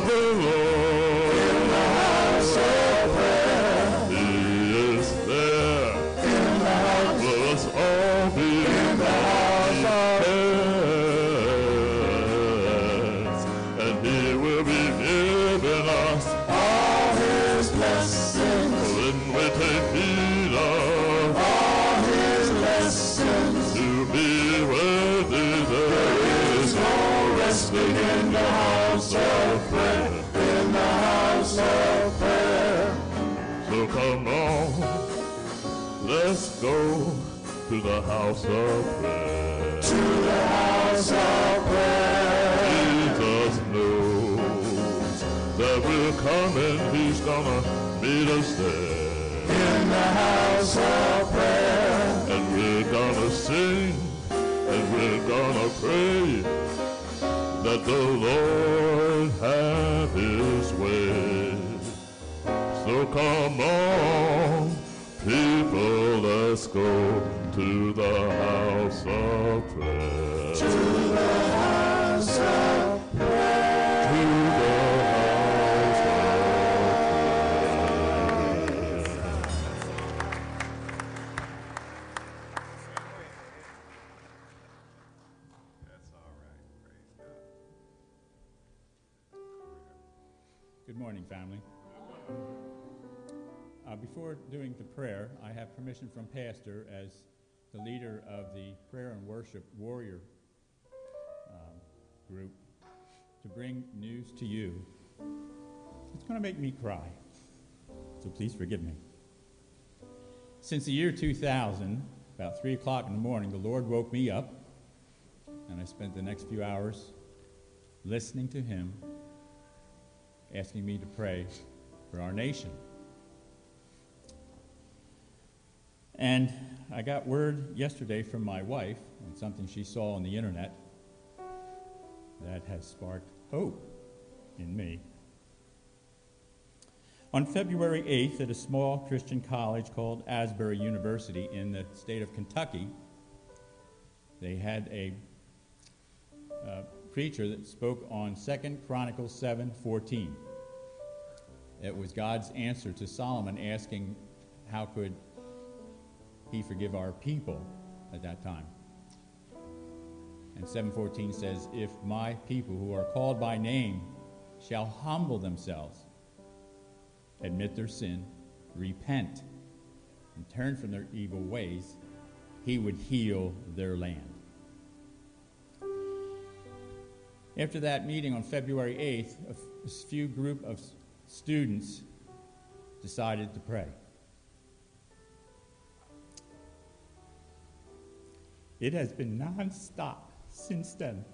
the meet us there. In the house of prayer. And we're gonna sing, and we're gonna pray that the Lord have his way. So come on, people, let's go to the house of prayer. Before doing the prayer, I have permission from Pastor as the leader of the prayer and worship warrior um, group to bring news to you. It's going to make me cry, so please forgive me. Since the year 2000, about 3 o'clock in the morning, the Lord woke me up, and I spent the next few hours listening to Him asking me to pray for our nation. And I got word yesterday from my wife on something she saw on the internet that has sparked hope in me. On February 8th, at a small Christian college called Asbury University in the state of Kentucky, they had a uh, preacher that spoke on 2 Chronicles 7:14. It was God's answer to Solomon asking how could he forgive our people at that time. And 7:14 says, "If my people who are called by name shall humble themselves, admit their sin, repent, and turn from their evil ways, he would heal their land." After that meeting on February 8th, a few group of students decided to pray. It has been nonstop since then.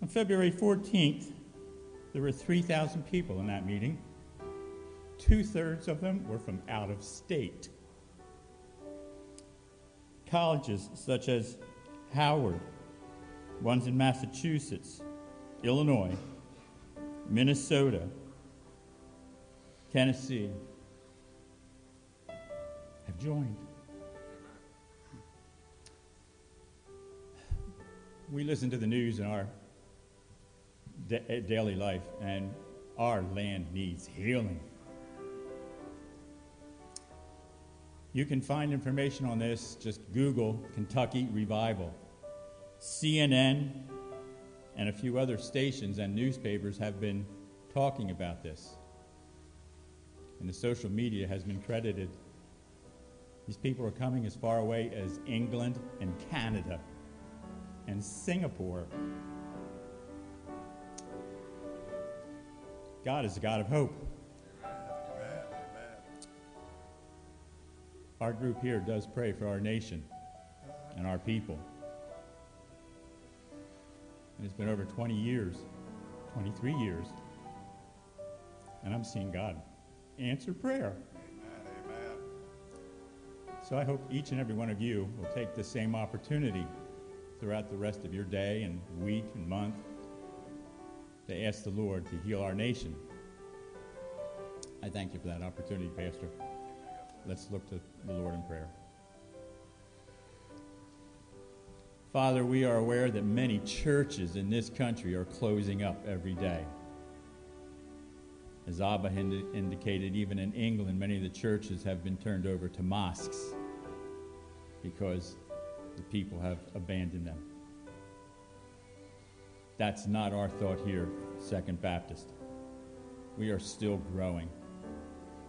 On February 14th, there were 3,000 people in that meeting. Two thirds of them were from out of state. Colleges such as Howard, ones in Massachusetts, Illinois, Minnesota, Tennessee have joined. We listen to the news in our da- eh, daily life, and our land needs healing. You can find information on this, just Google Kentucky Revival. CNN and a few other stations and newspapers have been talking about this. And the social media has been credited. These people are coming as far away as England and Canada and Singapore. God is a God of hope. Our group here does pray for our nation and our people. And it's been over 20 years, 23 years. And I'm seeing God answer prayer. Amen. So I hope each and every one of you will take the same opportunity throughout the rest of your day and week and month to ask the Lord to heal our nation. I thank you for that opportunity, Pastor. Let's look to the Lord in prayer. Father, we are aware that many churches in this country are closing up every day. As Abba indi- indicated, even in England, many of the churches have been turned over to mosques because the people have abandoned them. That's not our thought here, Second Baptist. we are still growing.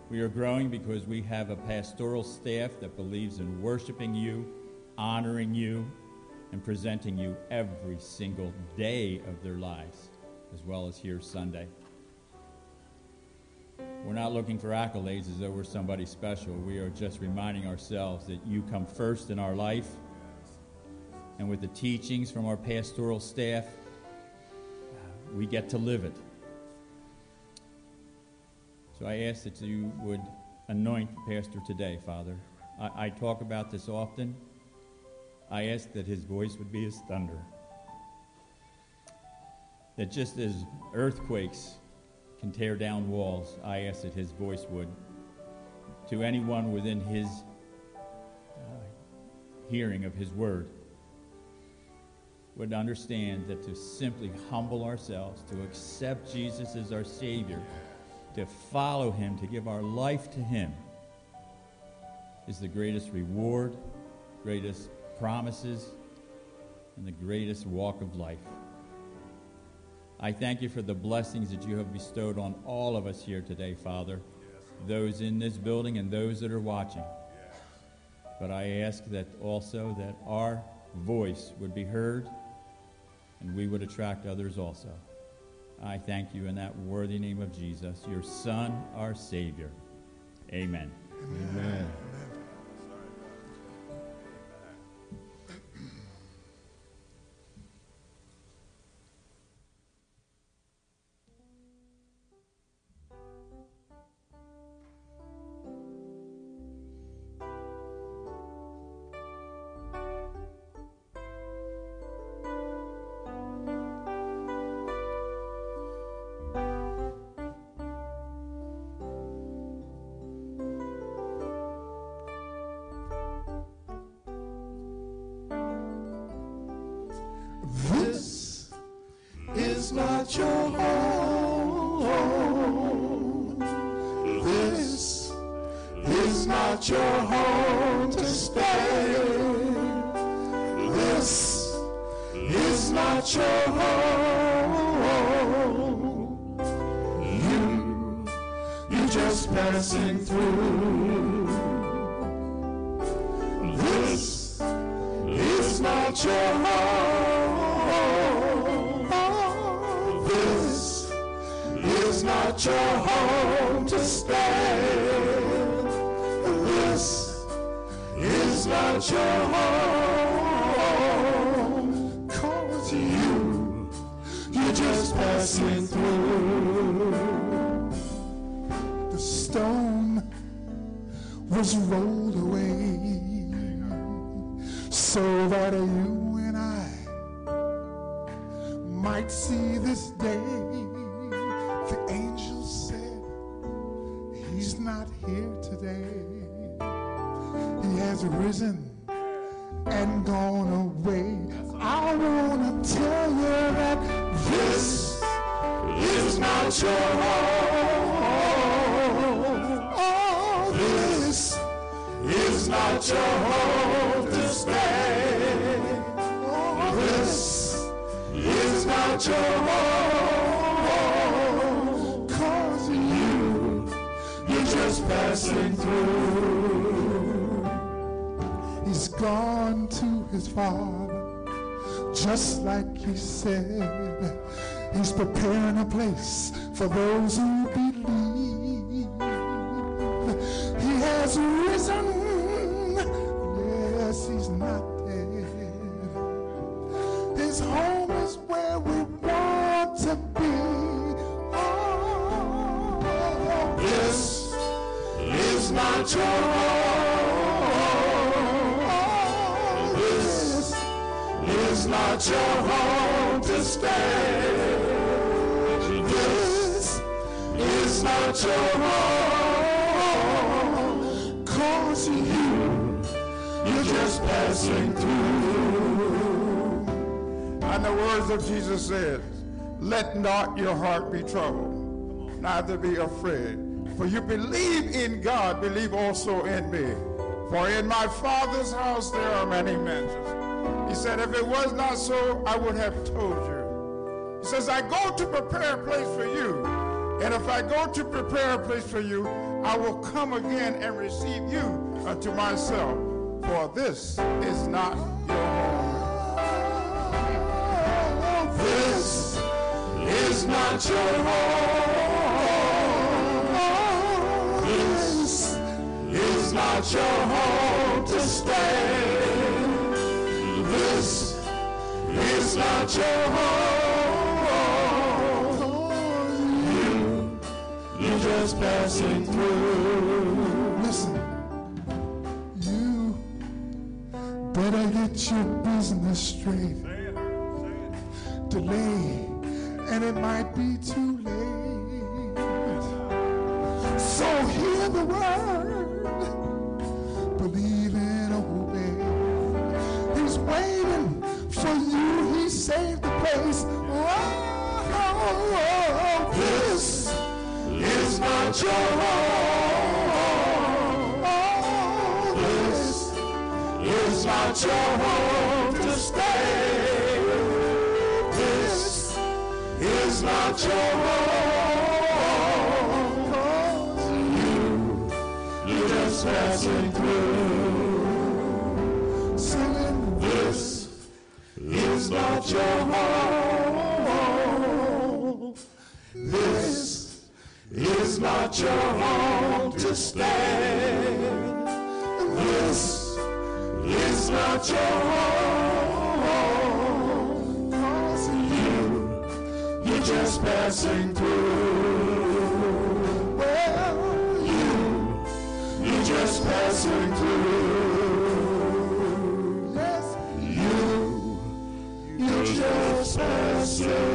We are growing because we have a pastoral staff that believes in worshiping you, honoring you, and presenting you every single day of their lives, as well as here Sunday. We're not looking for accolades as though we're somebody special. We are just reminding ourselves that you come first in our life. And with the teachings from our pastoral staff, we get to live it. So I ask that you would anoint the pastor today, Father. I, I talk about this often. I ask that his voice would be as thunder. That just as earthquakes can tear down walls, I ask that his voice would. To anyone within his uh, hearing of his word, would understand that to simply humble ourselves, to accept Jesus as our Savior, to follow Him, to give our life to Him, is the greatest reward, greatest promises, and the greatest walk of life. I thank you for the blessings that you have bestowed on all of us here today, Father, those in this building and those that are watching. But I ask that also that our voice would be heard and we would attract others also. I thank you in that worthy name of Jesus, your Son, our Savior. Amen. Amen. This not your home. Cause you, you're just passing through. He's gone to his father, just like he said. He's preparing a place for those who just passing through. And the words of Jesus said, Let not your heart be troubled, neither be afraid. For you believe in God, believe also in me. For in my Father's house there are many mansions. He said, If it was not so, I would have told you. He says, I go to prepare a place for you. And if I go to prepare a place for you, I will come again and receive you unto myself. For this is not your home. This is not your home. This is not your home to stay. This is not your home. You, you're just passing through. Listen, better get your business straight. Delay, and it might be too late. So hear the word, believe and obey. He's waiting for you. He saved the place. Oh, oh, oh, oh. This is not your home. Is not your home to stay. This is not your home. You, you're just passing through. Singing, This is not your home. This is not your home to stay. This is not your home. You, you're just passing through. Well, you, you're just passing through. Yes, you, you're just passing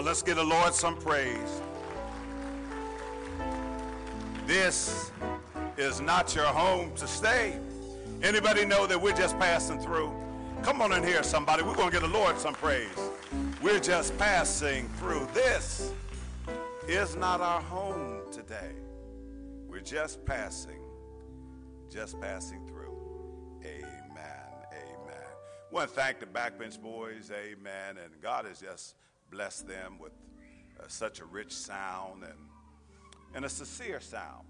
on, let's give the Lord some praise. This is not your home to stay. Anybody know that we're just passing through? Come on in here, somebody. We're going to give the Lord some praise. We're just passing through. This is not our home today. We're just passing, just passing through. Amen. Amen. want to thank the Backbench Boys. Amen. And God is just blessed them with uh, such a rich sound and, and a sincere sound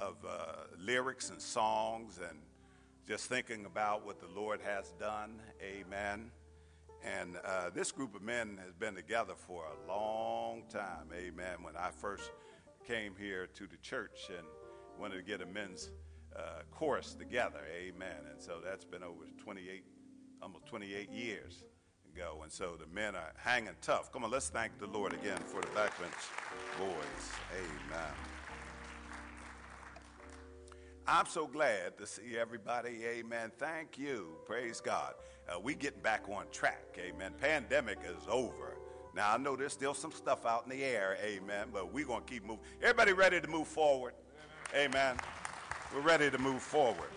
of uh, lyrics and songs and just thinking about what the Lord has done. Amen. And uh, this group of men has been together for a long time. Amen. When I first came here to the church and wanted to get a men's uh, chorus together. Amen. And so that's been over 28, almost 28 years ago. And so the men are hanging tough. Come on, let's thank the Lord again for the backbench boys. Amen. I'm so glad to see everybody. Amen. Thank you. Praise God. Uh, we getting back on track. Amen. Pandemic is over. Now I know there's still some stuff out in the air. Amen. But we're gonna keep moving. Everybody ready to move forward? Amen. We're ready to move forward.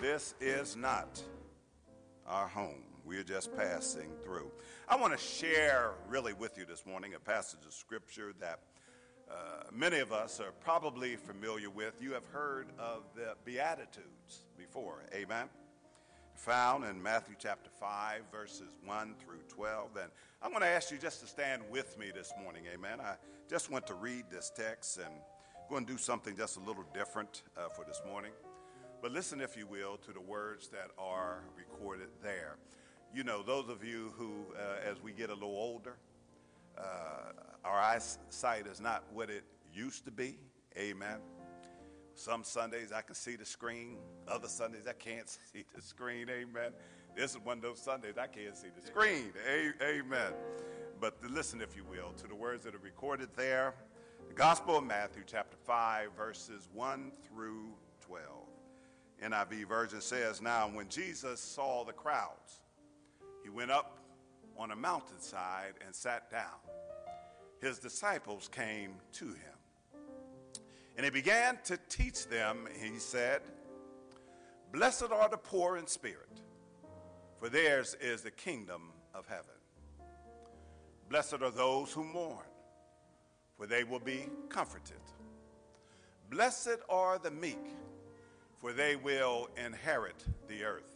This is not our home. We're just passing through. I want to share really with you this morning a passage of scripture that uh, many of us are probably familiar with. You have heard of the Beatitudes before. Amen. Found in Matthew chapter 5, verses 1 through 12. And I'm going to ask you just to stand with me this morning. Amen. I just want to read this text and going to do something just a little different uh, for this morning. But listen, if you will, to the words that are recorded there. You know, those of you who, uh, as we get a little older, uh, our eyesight is not what it used to be. Amen. Some Sundays I can see the screen, other Sundays I can't see the screen. Amen. This is one of those Sundays I can't see the screen. amen. But listen, if you will, to the words that are recorded there. The Gospel of Matthew, chapter 5, verses 1 through 12. NIV version says, Now, when Jesus saw the crowds, he went up on a mountainside and sat down. His disciples came to him. And he began to teach them, he said, Blessed are the poor in spirit, for theirs is the kingdom of heaven. Blessed are those who mourn, for they will be comforted. Blessed are the meek, for they will inherit the earth.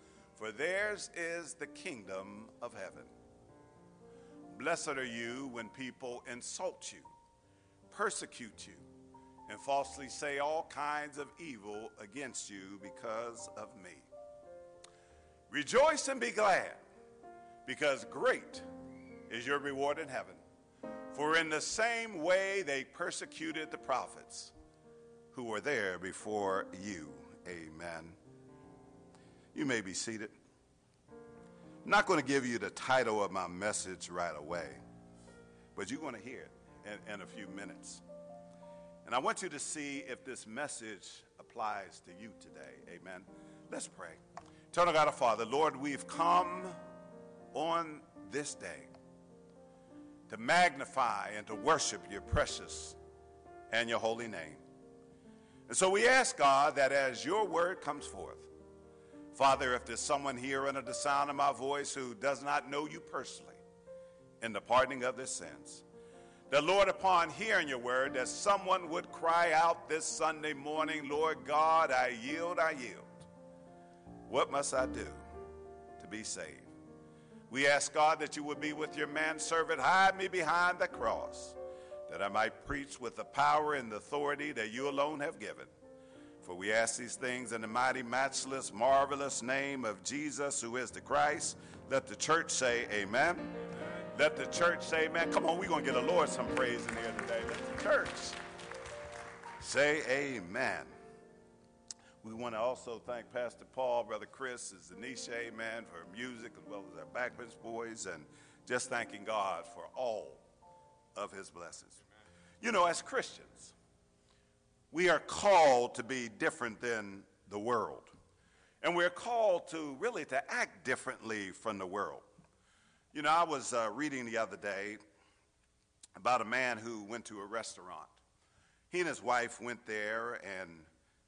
for theirs is the kingdom of heaven. Blessed are you when people insult you, persecute you, and falsely say all kinds of evil against you because of me. Rejoice and be glad, because great is your reward in heaven. For in the same way they persecuted the prophets who were there before you. Amen. You may be seated. I'm not going to give you the title of my message right away, but you're going to hear it in, in a few minutes. And I want you to see if this message applies to you today. Amen. Let's pray. Eternal God, our Father, Lord, we've come on this day to magnify and to worship your precious and your holy name. And so we ask God that as your word comes forth, Father, if there's someone here under the sound of my voice who does not know you personally in the pardoning of their sins, the Lord, upon hearing your word, that someone would cry out this Sunday morning, Lord God, I yield, I yield. What must I do to be saved? We ask God that you would be with your manservant. Hide me behind the cross, that I might preach with the power and the authority that you alone have given. For we ask these things in the mighty, matchless, marvelous name of Jesus, who is the Christ. Let the church say, Amen. amen. Let the church say, Amen. Come on, we're going to get the Lord some praise in here today. Let the church say, Amen. We want to also thank Pastor Paul, Brother Chris, and Zanisha, amen, for music as well as our backbench boys, and just thanking God for all of his blessings. Amen. You know, as Christians, we are called to be different than the world. And we're called to really to act differently from the world. You know, I was uh, reading the other day about a man who went to a restaurant. He and his wife went there and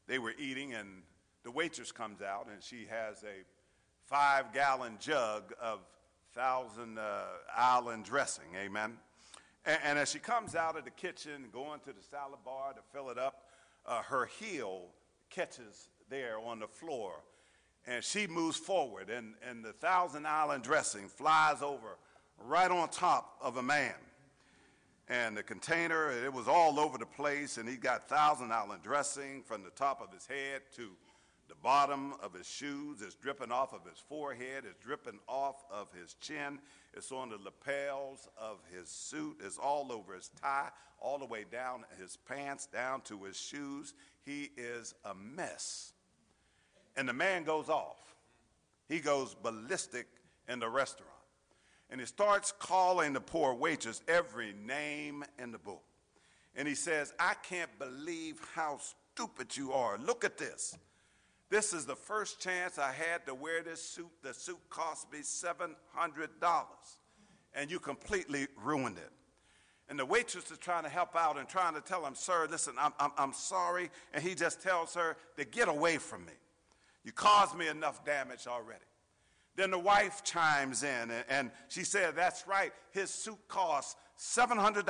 they were eating, and the waitress comes out and she has a five gallon jug of Thousand uh, Island dressing. Amen. And, and, as she comes out of the kitchen, going to the salad bar to fill it up, uh, her heel catches there on the floor. And she moves forward, and, and the Thousand Island dressing flies over right on top of a man and the container, it was all over the place, and he got Thousand Island dressing from the top of his head to the bottom of his shoes. is dripping off of his forehead, it's dripping off of his chin, it's on the lapels of his suit, it's all over his tie, all the way down his pants, down to his shoes. He is a mess. And the man goes off. He goes ballistic in the restaurant and he starts calling the poor waitress every name in the book. And he says, I can't believe how stupid you are. Look at this. This is the first chance I had to wear this suit. The suit cost me $700, and you completely ruined it. And the waitress is trying to help out and trying to tell him, Sir, listen, I'm, I'm, I'm sorry. And he just tells her to get away from me. You caused me enough damage already. Then the wife chimes in and, and she said, That's right, his suit costs $700.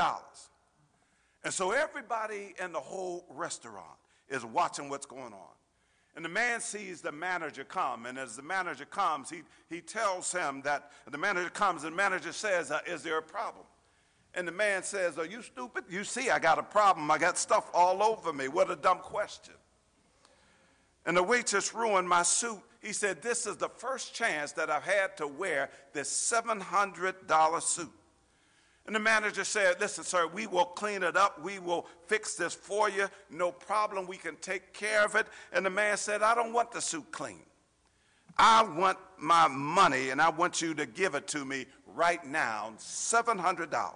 And so everybody in the whole restaurant is watching what's going on. And the man sees the manager come, and as the manager comes, he, he tells him that the manager comes, and the manager says, uh, Is there a problem? And the man says, Are you stupid? You see, I got a problem. I got stuff all over me. What a dumb question. And the waitress ruined my suit. He said, This is the first chance that I've had to wear this $700 suit. And the manager said, Listen, sir, we will clean it up. We will fix this for you. No problem. We can take care of it. And the man said, I don't want the suit clean. I want my money and I want you to give it to me right now $700.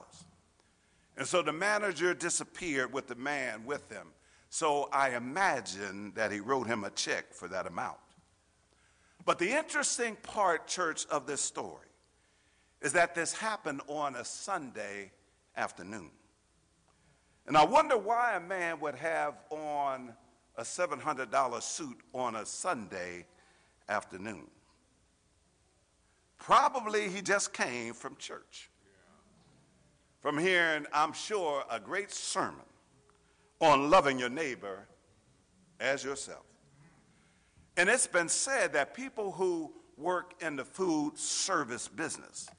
And so the manager disappeared with the man with him. So I imagine that he wrote him a check for that amount. But the interesting part, church, of this story is that this happened on a Sunday afternoon. And I wonder why a man would have on a $700 suit on a Sunday afternoon. Probably he just came from church. From hearing, I'm sure, a great sermon on loving your neighbor as yourself. And it's been said that people who work in the food service business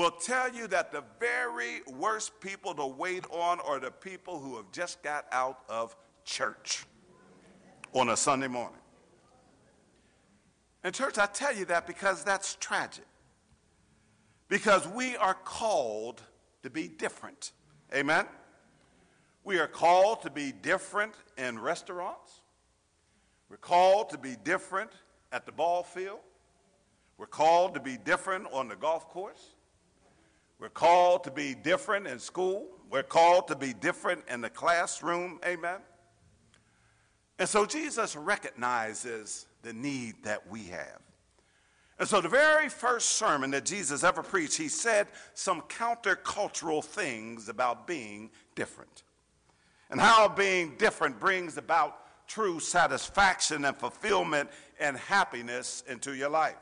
will tell you that the very worst people to wait on are the people who have just got out of church on a Sunday morning. And, church, I tell you that because that's tragic. Because we are called to be different. Amen? We are called to be different in restaurants. We're called to be different at the ball field. We're called to be different on the golf course. We're called to be different in school. We're called to be different in the classroom. Amen. And so Jesus recognizes the need that we have. And so, the very first sermon that Jesus ever preached, he said some countercultural things about being different and how being different brings about true satisfaction and fulfillment and happiness into your life.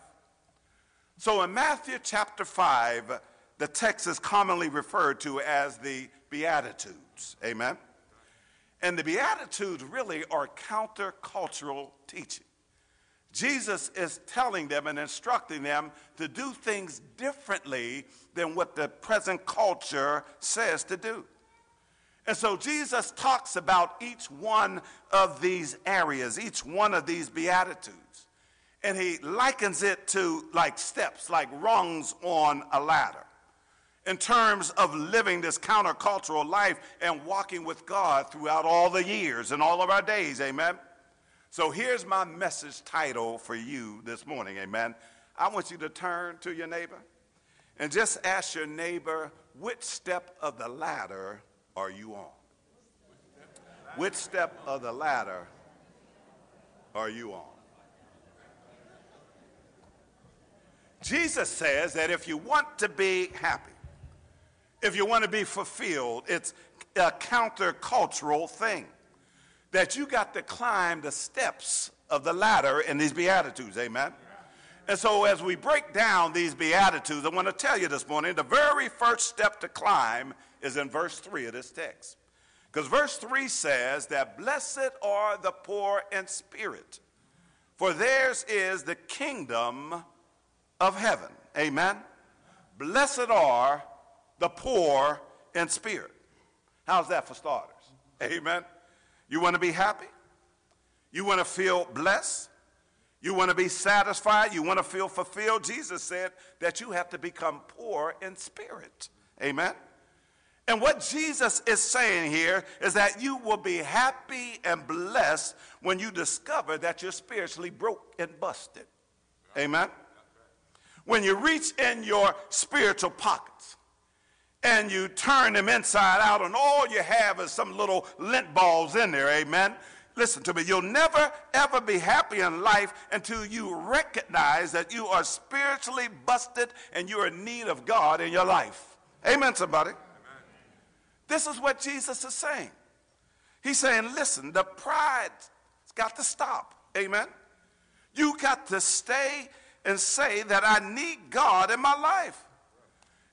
So, in Matthew chapter 5, the text is commonly referred to as the Beatitudes. Amen? And the Beatitudes really are countercultural teaching. Jesus is telling them and instructing them to do things differently than what the present culture says to do. And so Jesus talks about each one of these areas, each one of these Beatitudes. And he likens it to like steps, like rungs on a ladder in terms of living this countercultural life and walking with God throughout all the years and all of our days. Amen. So here's my message title for you this morning. Amen. I want you to turn to your neighbor and just ask your neighbor, which step of the ladder are you on? Which step of the ladder are you on? Jesus says that if you want to be happy, if you want to be fulfilled, it's a countercultural thing. That you got to climb the steps of the ladder in these Beatitudes, amen? And so, as we break down these Beatitudes, I want to tell you this morning the very first step to climb is in verse 3 of this text. Because verse 3 says that blessed are the poor in spirit, for theirs is the kingdom of heaven. Amen? Blessed are the poor in spirit. How's that for starters? Amen. You want to be happy? You want to feel blessed? You want to be satisfied? You want to feel fulfilled? Jesus said that you have to become poor in spirit. Amen. And what Jesus is saying here is that you will be happy and blessed when you discover that you're spiritually broke and busted. Amen. When you reach in your spiritual pockets and you turn them inside out, and all you have is some little lint balls in there, amen. Listen to me, you'll never ever be happy in life until you recognize that you are spiritually busted and you're in need of God in your life. Amen, somebody. Amen. This is what Jesus is saying. He's saying, listen, the pride's got to stop. Amen. You got to stay and say that I need God in my life.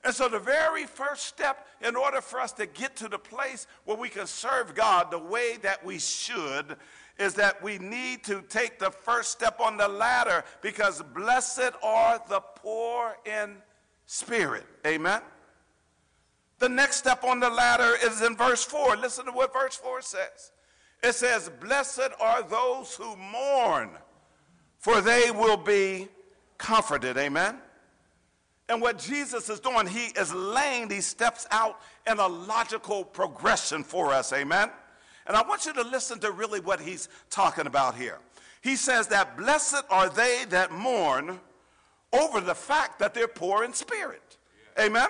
And so, the very first step in order for us to get to the place where we can serve God the way that we should is that we need to take the first step on the ladder because blessed are the poor in spirit. Amen. The next step on the ladder is in verse 4. Listen to what verse 4 says. It says, Blessed are those who mourn, for they will be comforted. Amen. And what Jesus is doing, he is laying these steps out in a logical progression for us. Amen. And I want you to listen to really what he's talking about here. He says that blessed are they that mourn over the fact that they're poor in spirit. Amen.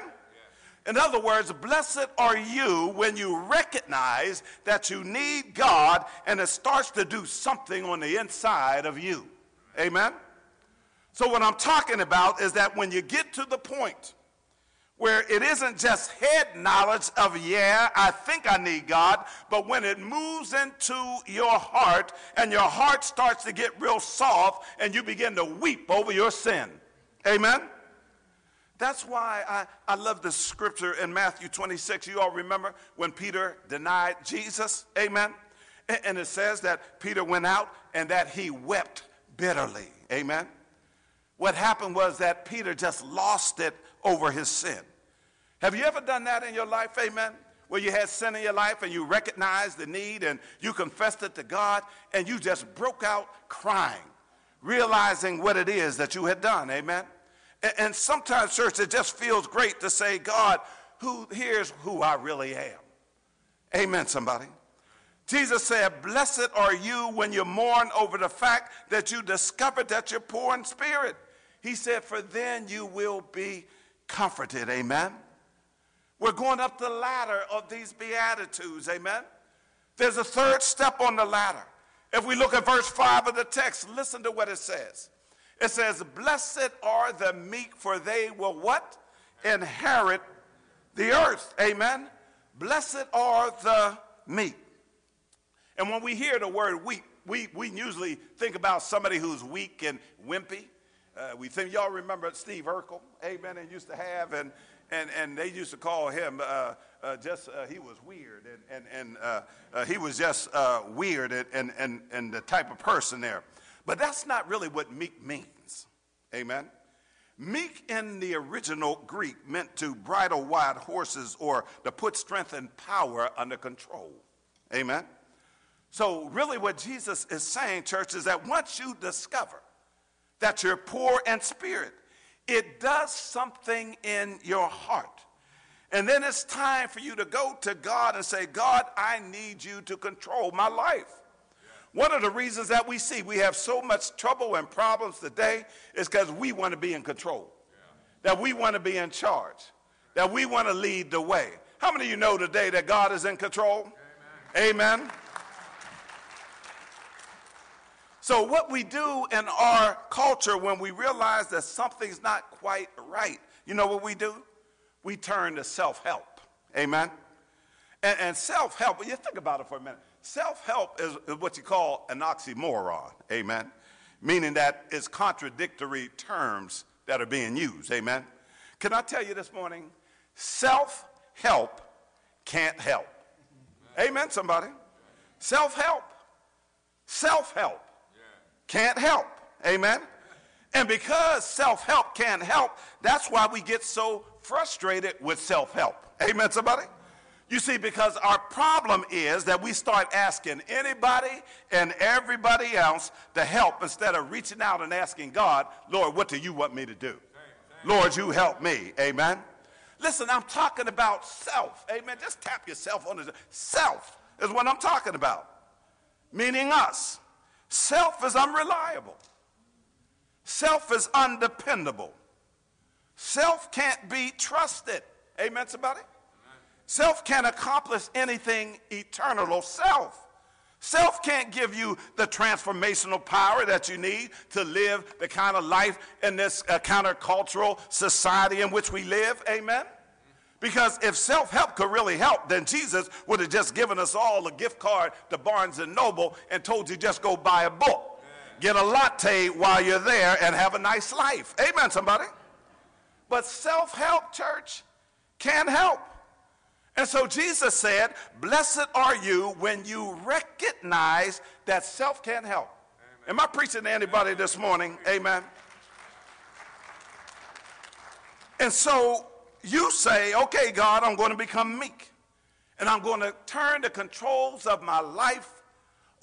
In other words, blessed are you when you recognize that you need God and it starts to do something on the inside of you. Amen? So, what I'm talking about is that when you get to the point where it isn't just head knowledge of, yeah, I think I need God, but when it moves into your heart and your heart starts to get real soft and you begin to weep over your sin. Amen? That's why I, I love the scripture in Matthew 26. You all remember when Peter denied Jesus? Amen. And, and it says that Peter went out and that he wept bitterly. Amen. What happened was that Peter just lost it over his sin. Have you ever done that in your life? Amen. Where you had sin in your life and you recognized the need and you confessed it to God and you just broke out crying, realizing what it is that you had done. Amen. And sometimes, church, it just feels great to say, God, who here's who I really am. Amen, somebody. Jesus said, Blessed are you when you mourn over the fact that you discovered that you're poor in spirit. He said, For then you will be comforted. Amen. We're going up the ladder of these Beatitudes. Amen. There's a third step on the ladder. If we look at verse 5 of the text, listen to what it says. It says, Blessed are the meek, for they will what? Inherit the earth. Amen. Blessed are the meek. And when we hear the word weak, we, we usually think about somebody who's weak and wimpy. Uh, we think y'all remember Steve Urkel, amen, and used to have, and, and, and they used to call him uh, uh, just, uh, he was weird, and, and, and uh, uh, he was just weird and, and, and, the type of person there. But that's not really what meek means. Amen. Meek in the original Greek meant to bridle wild horses or to put strength and power under control. Amen. So, really, what Jesus is saying, church, is that once you discover that you're poor in spirit, it does something in your heart. And then it's time for you to go to God and say, God, I need you to control my life. One of the reasons that we see we have so much trouble and problems today is because we want to be in control, that we want to be in charge, that we want to lead the way. How many of you know today that God is in control? Amen. Amen. So, what we do in our culture when we realize that something's not quite right, you know what we do? We turn to self help. Amen. And, and self help, well, you think about it for a minute. Self help is, is, what you call an oxymoron, amen? Meaning that it's contradictory terms that are being used, amen? Can I tell you this morning? Self help can't help. Amen, somebody? Self help. Self help can't help. Amen? And because self help can't help, that's why we get so frustrated with self help. Amen, somebody? You see, because our problem is that we start asking anybody and everybody else to help instead of reaching out and asking God, Lord, what do you want me to do? Lord, you help me. Amen. Listen, I'm talking about self. Amen. Just tap yourself on the self is what I'm talking about. Meaning us. Self is unreliable. Self is undependable. Self can't be trusted. Amen, somebody? Self can't accomplish anything eternal. Self. Self can't give you the transformational power that you need to live the kind of life in this uh, countercultural society in which we live. Amen? Because if self help could really help, then Jesus would have just given us all a gift card to Barnes and Noble and told you just go buy a book, get a latte while you're there, and have a nice life. Amen, somebody? But self help, church, can't help. And so Jesus said, Blessed are you when you recognize that self can't help. Am I preaching to anybody this morning? Amen. And so you say, Okay, God, I'm going to become meek. And I'm going to turn the controls of my life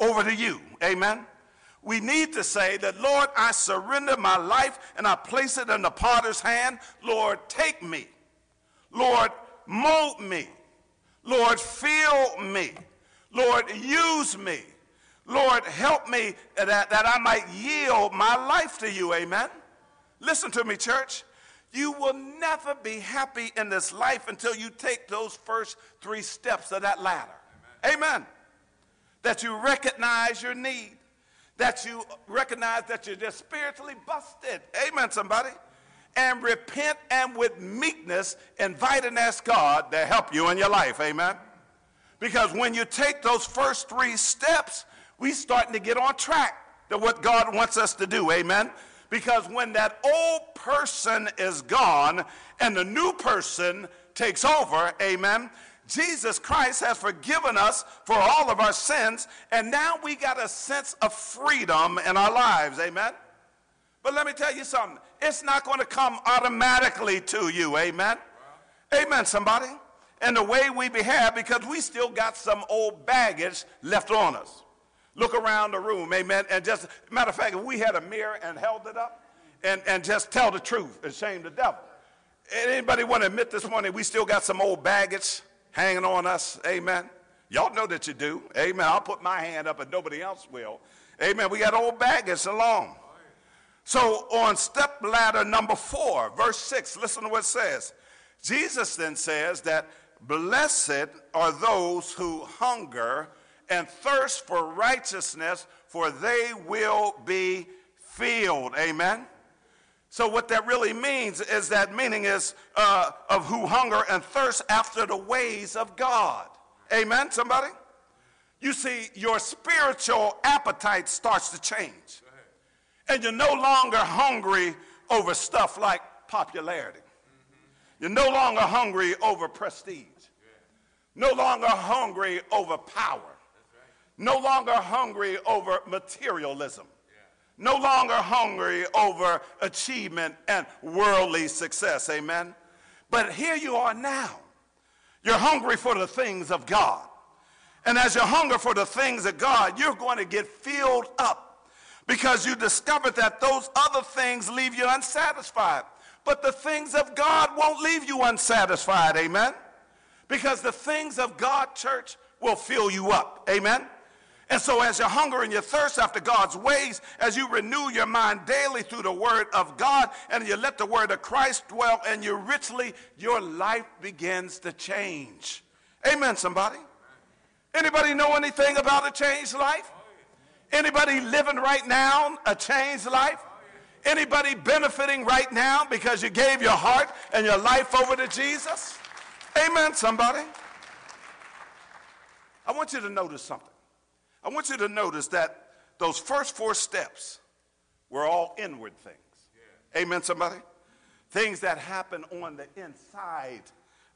over to you. Amen. We need to say that, Lord, I surrender my life and I place it in the potter's hand. Lord, take me. Lord, mold me. Lord, fill me. Lord, use me. Lord, help me that, that I might yield my life to you. Amen. Listen to me, church. You will never be happy in this life until you take those first three steps of that ladder. Amen. Amen. That you recognize your need, that you recognize that you're just spiritually busted. Amen, somebody. And repent and with meekness invite and ask God to help you in your life. Amen. Because when you take those first three steps, we starting to get on track to what God wants us to do. Amen. Because when that old person is gone and the new person takes over, amen, Jesus Christ has forgiven us for all of our sins, and now we got a sense of freedom in our lives, amen. But let me tell you something, it's not going to come automatically to you, amen. Amen, somebody. And the way we behave, because we still got some old baggage left on us. Look around the room, amen. And just, matter of fact, if we had a mirror and held it up and, and just tell the truth and shame the devil. Anybody want to admit this morning we still got some old baggage hanging on us? Amen. Y'all know that you do. Amen. I'll put my hand up and nobody else will. Amen. We got old baggage along. So on step ladder number four, verse six, listen to what it says. Jesus then says that blessed are those who hunger and thirst for righteousness, for they will be filled. Amen. So what that really means is that meaning is uh, of who hunger and thirst after the ways of God. Amen. Somebody. You see, your spiritual appetite starts to change, and you're no longer hungry over stuff like popularity. You're no longer hungry over prestige. No longer hungry over power no longer hungry over materialism, no longer hungry over achievement and worldly success. Amen. But here you are now. You're hungry for the things of God. And as you hunger for the things of God, you're going to get filled up because you discover that those other things leave you unsatisfied. But the things of God won't leave you unsatisfied. Amen. Because the things of God, church, will fill you up. Amen. And so, as you hunger and you thirst after God's ways, as you renew your mind daily through the Word of God, and you let the Word of Christ dwell in you richly, your life begins to change. Amen, somebody. Anybody know anything about a changed life? Anybody living right now a changed life? Anybody benefiting right now because you gave your heart and your life over to Jesus? Amen, somebody. I want you to notice something. I want you to notice that those first four steps were all inward things. Yeah. Amen, somebody? Things that happen on the inside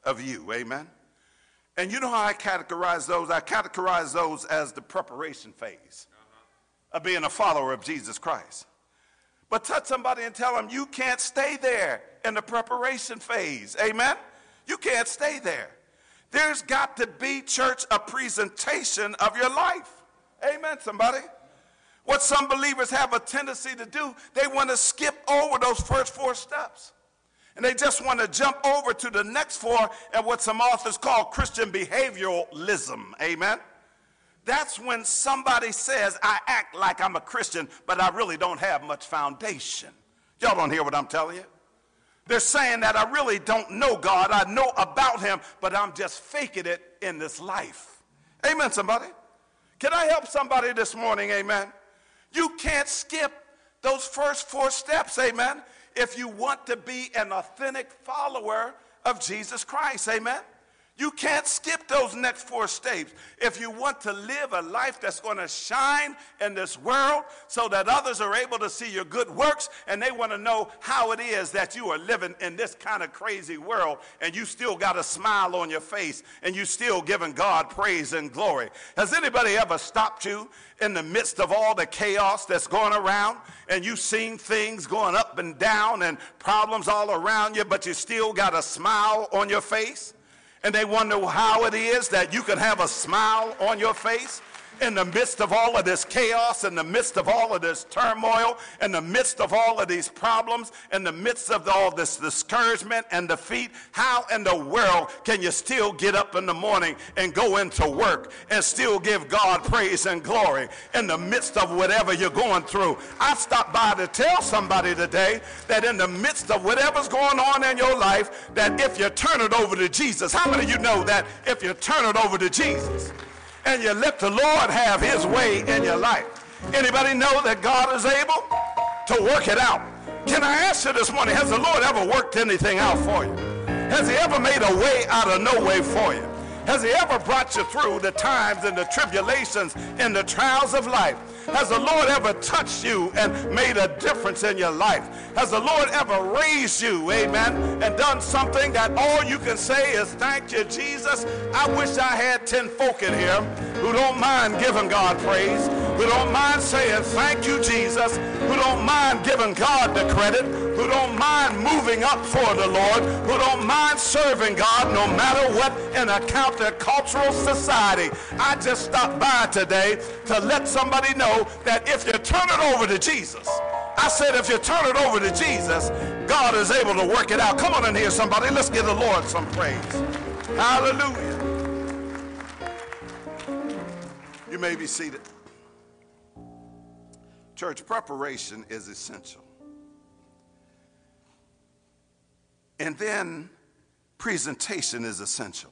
of you. Amen? And you know how I categorize those? I categorize those as the preparation phase uh-huh. of being a follower of Jesus Christ. But touch somebody and tell them you can't stay there in the preparation phase. Amen? You can't stay there. There's got to be, church, a presentation of your life. Amen, somebody. What some believers have a tendency to do, they want to skip over those first four steps. And they just want to jump over to the next four and what some authors call Christian behavioralism. Amen. That's when somebody says, I act like I'm a Christian, but I really don't have much foundation. Y'all don't hear what I'm telling you? They're saying that I really don't know God. I know about Him, but I'm just faking it in this life. Amen, somebody? Can I help somebody this morning? Amen. You can't skip those first four steps. Amen. If you want to be an authentic follower of Jesus Christ. Amen. You can't skip those next four steps if you want to live a life that's going to shine in this world so that others are able to see your good works and they want to know how it is that you are living in this kind of crazy world and you still got a smile on your face and you still giving God praise and glory. Has anybody ever stopped you in the midst of all the chaos that's going around and you've seen things going up and down and problems all around you, but you still got a smile on your face? And they wonder how it is that you can have a smile on your face in the midst of all of this chaos, in the midst of all of this turmoil, in the midst of all of these problems, in the midst of all this discouragement and defeat, how in the world can you still get up in the morning and go into work and still give God praise and glory in the midst of whatever you're going through? I stopped by to tell somebody today that in the midst of whatever's going on in your life, that if you turn it over to Jesus, how many of you know that if you turn it over to Jesus, and you let the Lord have his way in your life. Anybody know that God is able to work it out? Can I ask you this morning, has the Lord ever worked anything out for you? Has he ever made a way out of no way for you? Has he ever brought you through the times and the tribulations and the trials of life? Has the Lord ever touched you and made a difference in your life? Has the Lord ever raised you, amen, and done something that all you can say is, Thank you, Jesus? I wish I had 10 folk in here who don't mind giving God praise, who don't mind saying, Thank you, Jesus, who don't mind giving God the credit, who don't mind moving up for the Lord, who don't mind serving God no matter what in a countercultural society. I just stopped by today to let somebody know that if you turn it over to Jesus, I said if you turn it over to Jesus, God is able to work it out. Come on in here, somebody. Let's give the Lord some praise. Hallelujah. You may be seated. Church preparation is essential. And then presentation is essential.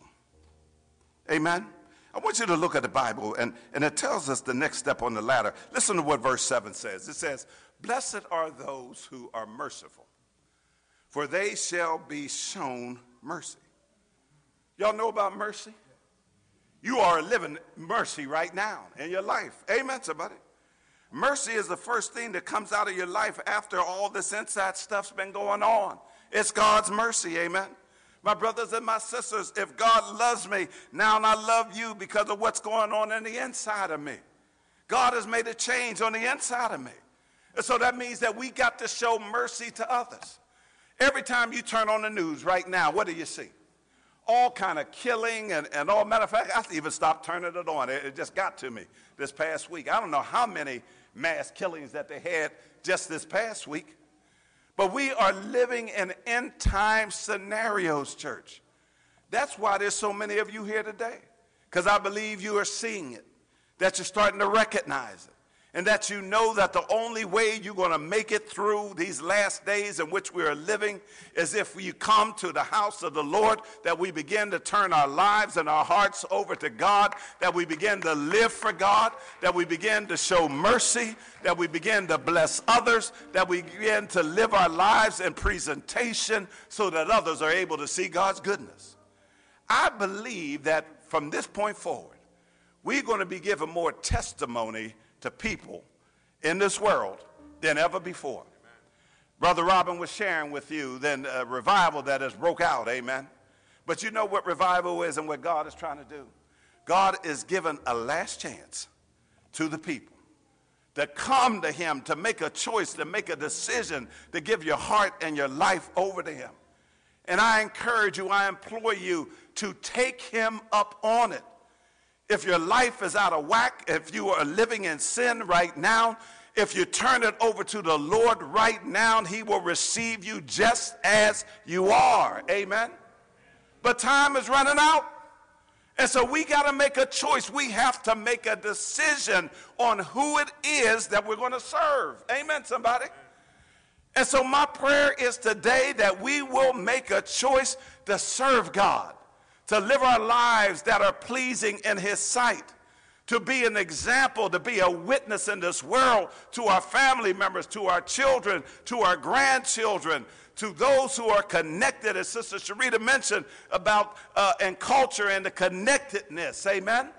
Amen. I want you to look at the Bible, and, and it tells us the next step on the ladder. Listen to what verse 7 says. It says, Blessed are those who are merciful, for they shall be shown mercy. Y'all know about mercy? You are living mercy right now in your life. Amen, somebody. Mercy is the first thing that comes out of your life after all this inside stuff's been going on. It's God's mercy, amen. My brothers and my sisters, if God loves me, now and I love you because of what's going on in the inside of me. God has made a change on the inside of me. And so that means that we got to show mercy to others. Every time you turn on the news right now, what do you see? All kind of killing and, and all. Matter of fact, I even stopped turning it on. It, it just got to me this past week. I don't know how many mass killings that they had just this past week. But we are living in end time scenarios, church. That's why there's so many of you here today. Because I believe you are seeing it, that you're starting to recognize it and that you know that the only way you're going to make it through these last days in which we are living is if you come to the house of the Lord, that we begin to turn our lives and our hearts over to God, that we begin to live for God, that we begin to show mercy, that we begin to bless others, that we begin to live our lives in presentation so that others are able to see God's goodness. I believe that from this point forward, we're going to be given more testimony to people in this world than ever before. Amen. Brother Robin was sharing with you then a revival that has broke out, amen. But you know what revival is and what God is trying to do? God is giving a last chance to the people to come to him, to make a choice, to make a decision, to give your heart and your life over to him. And I encourage you, I implore you to take him up on it. If your life is out of whack, if you are living in sin right now, if you turn it over to the Lord right now, He will receive you just as you are. Amen. But time is running out. And so we got to make a choice. We have to make a decision on who it is that we're going to serve. Amen, somebody. And so my prayer is today that we will make a choice to serve God to live our lives that are pleasing in His sight, to be an example, to be a witness in this world to our family members, to our children, to our grandchildren, to those who are connected, as Sister Sharita mentioned about uh, and culture and the connectedness. Amen.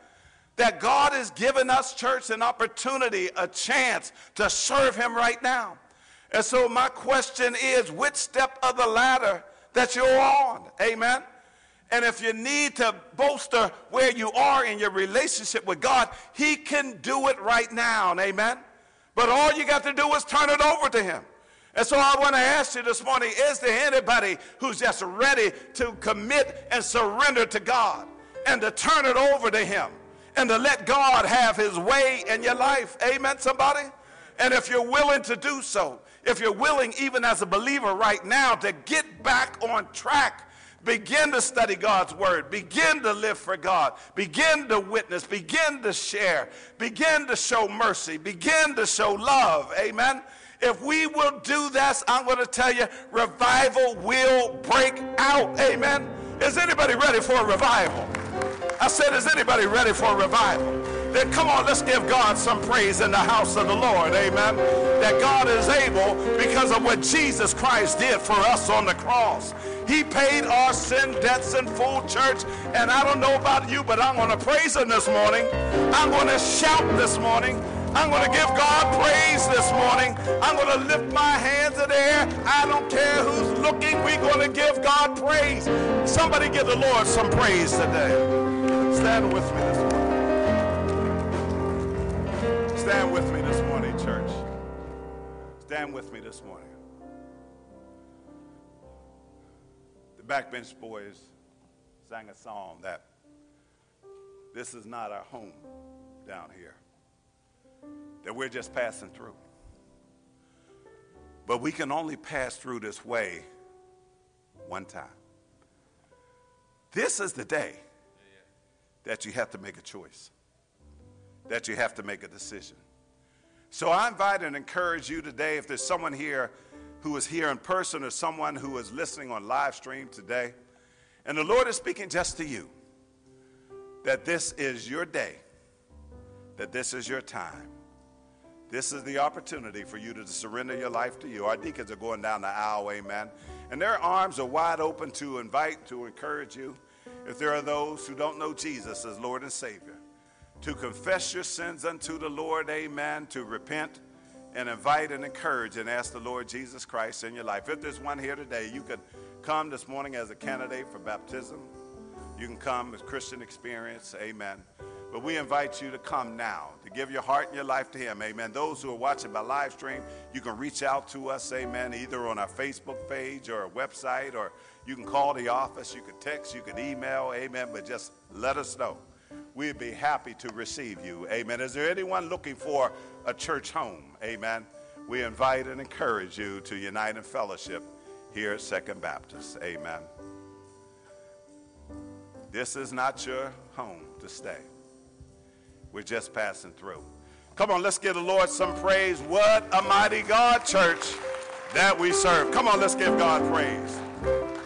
That God has given us, church, an opportunity, a chance to serve Him right now. And so, my question is which step of the ladder that you're on? Amen. And if you need to bolster where you are in your relationship with God, He can do it right now. Amen. But all you got to do is turn it over to Him. And so I want to ask you this morning is there anybody who's just ready to commit and surrender to God and to turn it over to Him and to let God have His way in your life? Amen, somebody? And if you're willing to do so, if you're willing, even as a believer right now, to get back on track, begin to study God's word, begin to live for God, begin to witness, begin to share, begin to show mercy, begin to show love. Amen. If we will do this, I'm going to tell you, revival will break out. Amen. Is anybody ready for a revival? I said, is anybody ready for a revival? Come on, let's give God some praise in the house of the Lord. Amen. That God is able because of what Jesus Christ did for us on the cross. He paid our sin debts in full church. And I don't know about you, but I'm going to praise him this morning. I'm going to shout this morning. I'm going to give God praise this morning. I'm going to lift my hands in the air. I don't care who's looking. We're going to give God praise. Somebody give the Lord some praise today. Stand with me Stand with me this morning, church. Stand with me this morning. The Backbench Boys sang a song that this is not our home down here that we're just passing through. But we can only pass through this way one time. This is the day that you have to make a choice, that you have to make a decision. So I invite and encourage you today, if there's someone here who is here in person or someone who is listening on live stream today, and the Lord is speaking just to you, that this is your day, that this is your time this is the opportunity for you to surrender your life to you. Our deacons are going down the aisle, amen. And their arms are wide open to invite, to encourage you. If there are those who don't know Jesus as Lord and Savior, to confess your sins unto the Lord, amen, to repent and invite and encourage and ask the Lord Jesus Christ in your life. If there's one here today, you could come this morning as a candidate for baptism. You can come as Christian experience, amen. But we invite you to come now, to give your heart and your life to Him. Amen. Those who are watching by live stream, you can reach out to us, amen, either on our Facebook page or our website, or you can call the office, you can text, you can email, amen, but just let us know. We'd be happy to receive you. Amen. Is there anyone looking for a church home? Amen. We invite and encourage you to unite in fellowship here at Second Baptist. Amen. This is not your home to stay. We're just passing through. Come on, let's give the Lord some praise. What a mighty God, church, that we serve. Come on, let's give God praise.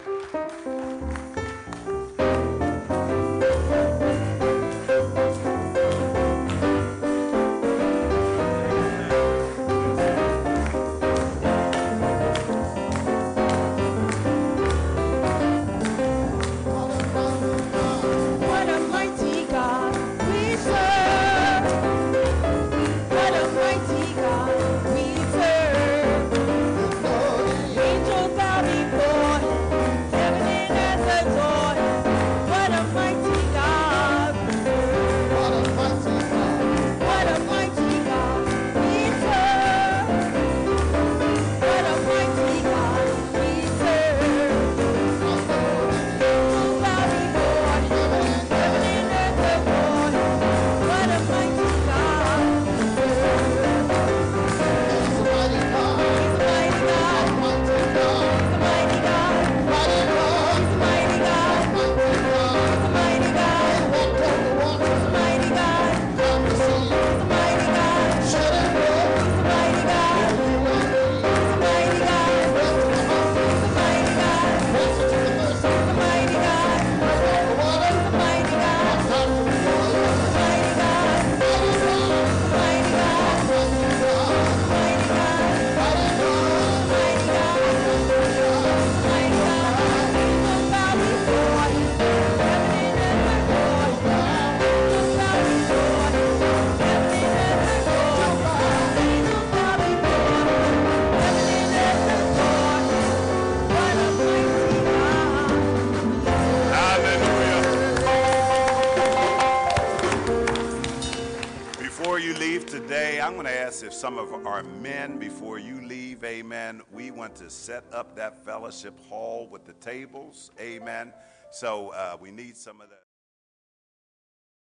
Some of our men, before you leave, amen, we want to set up that fellowship hall with the tables, amen. So uh, we need some of that.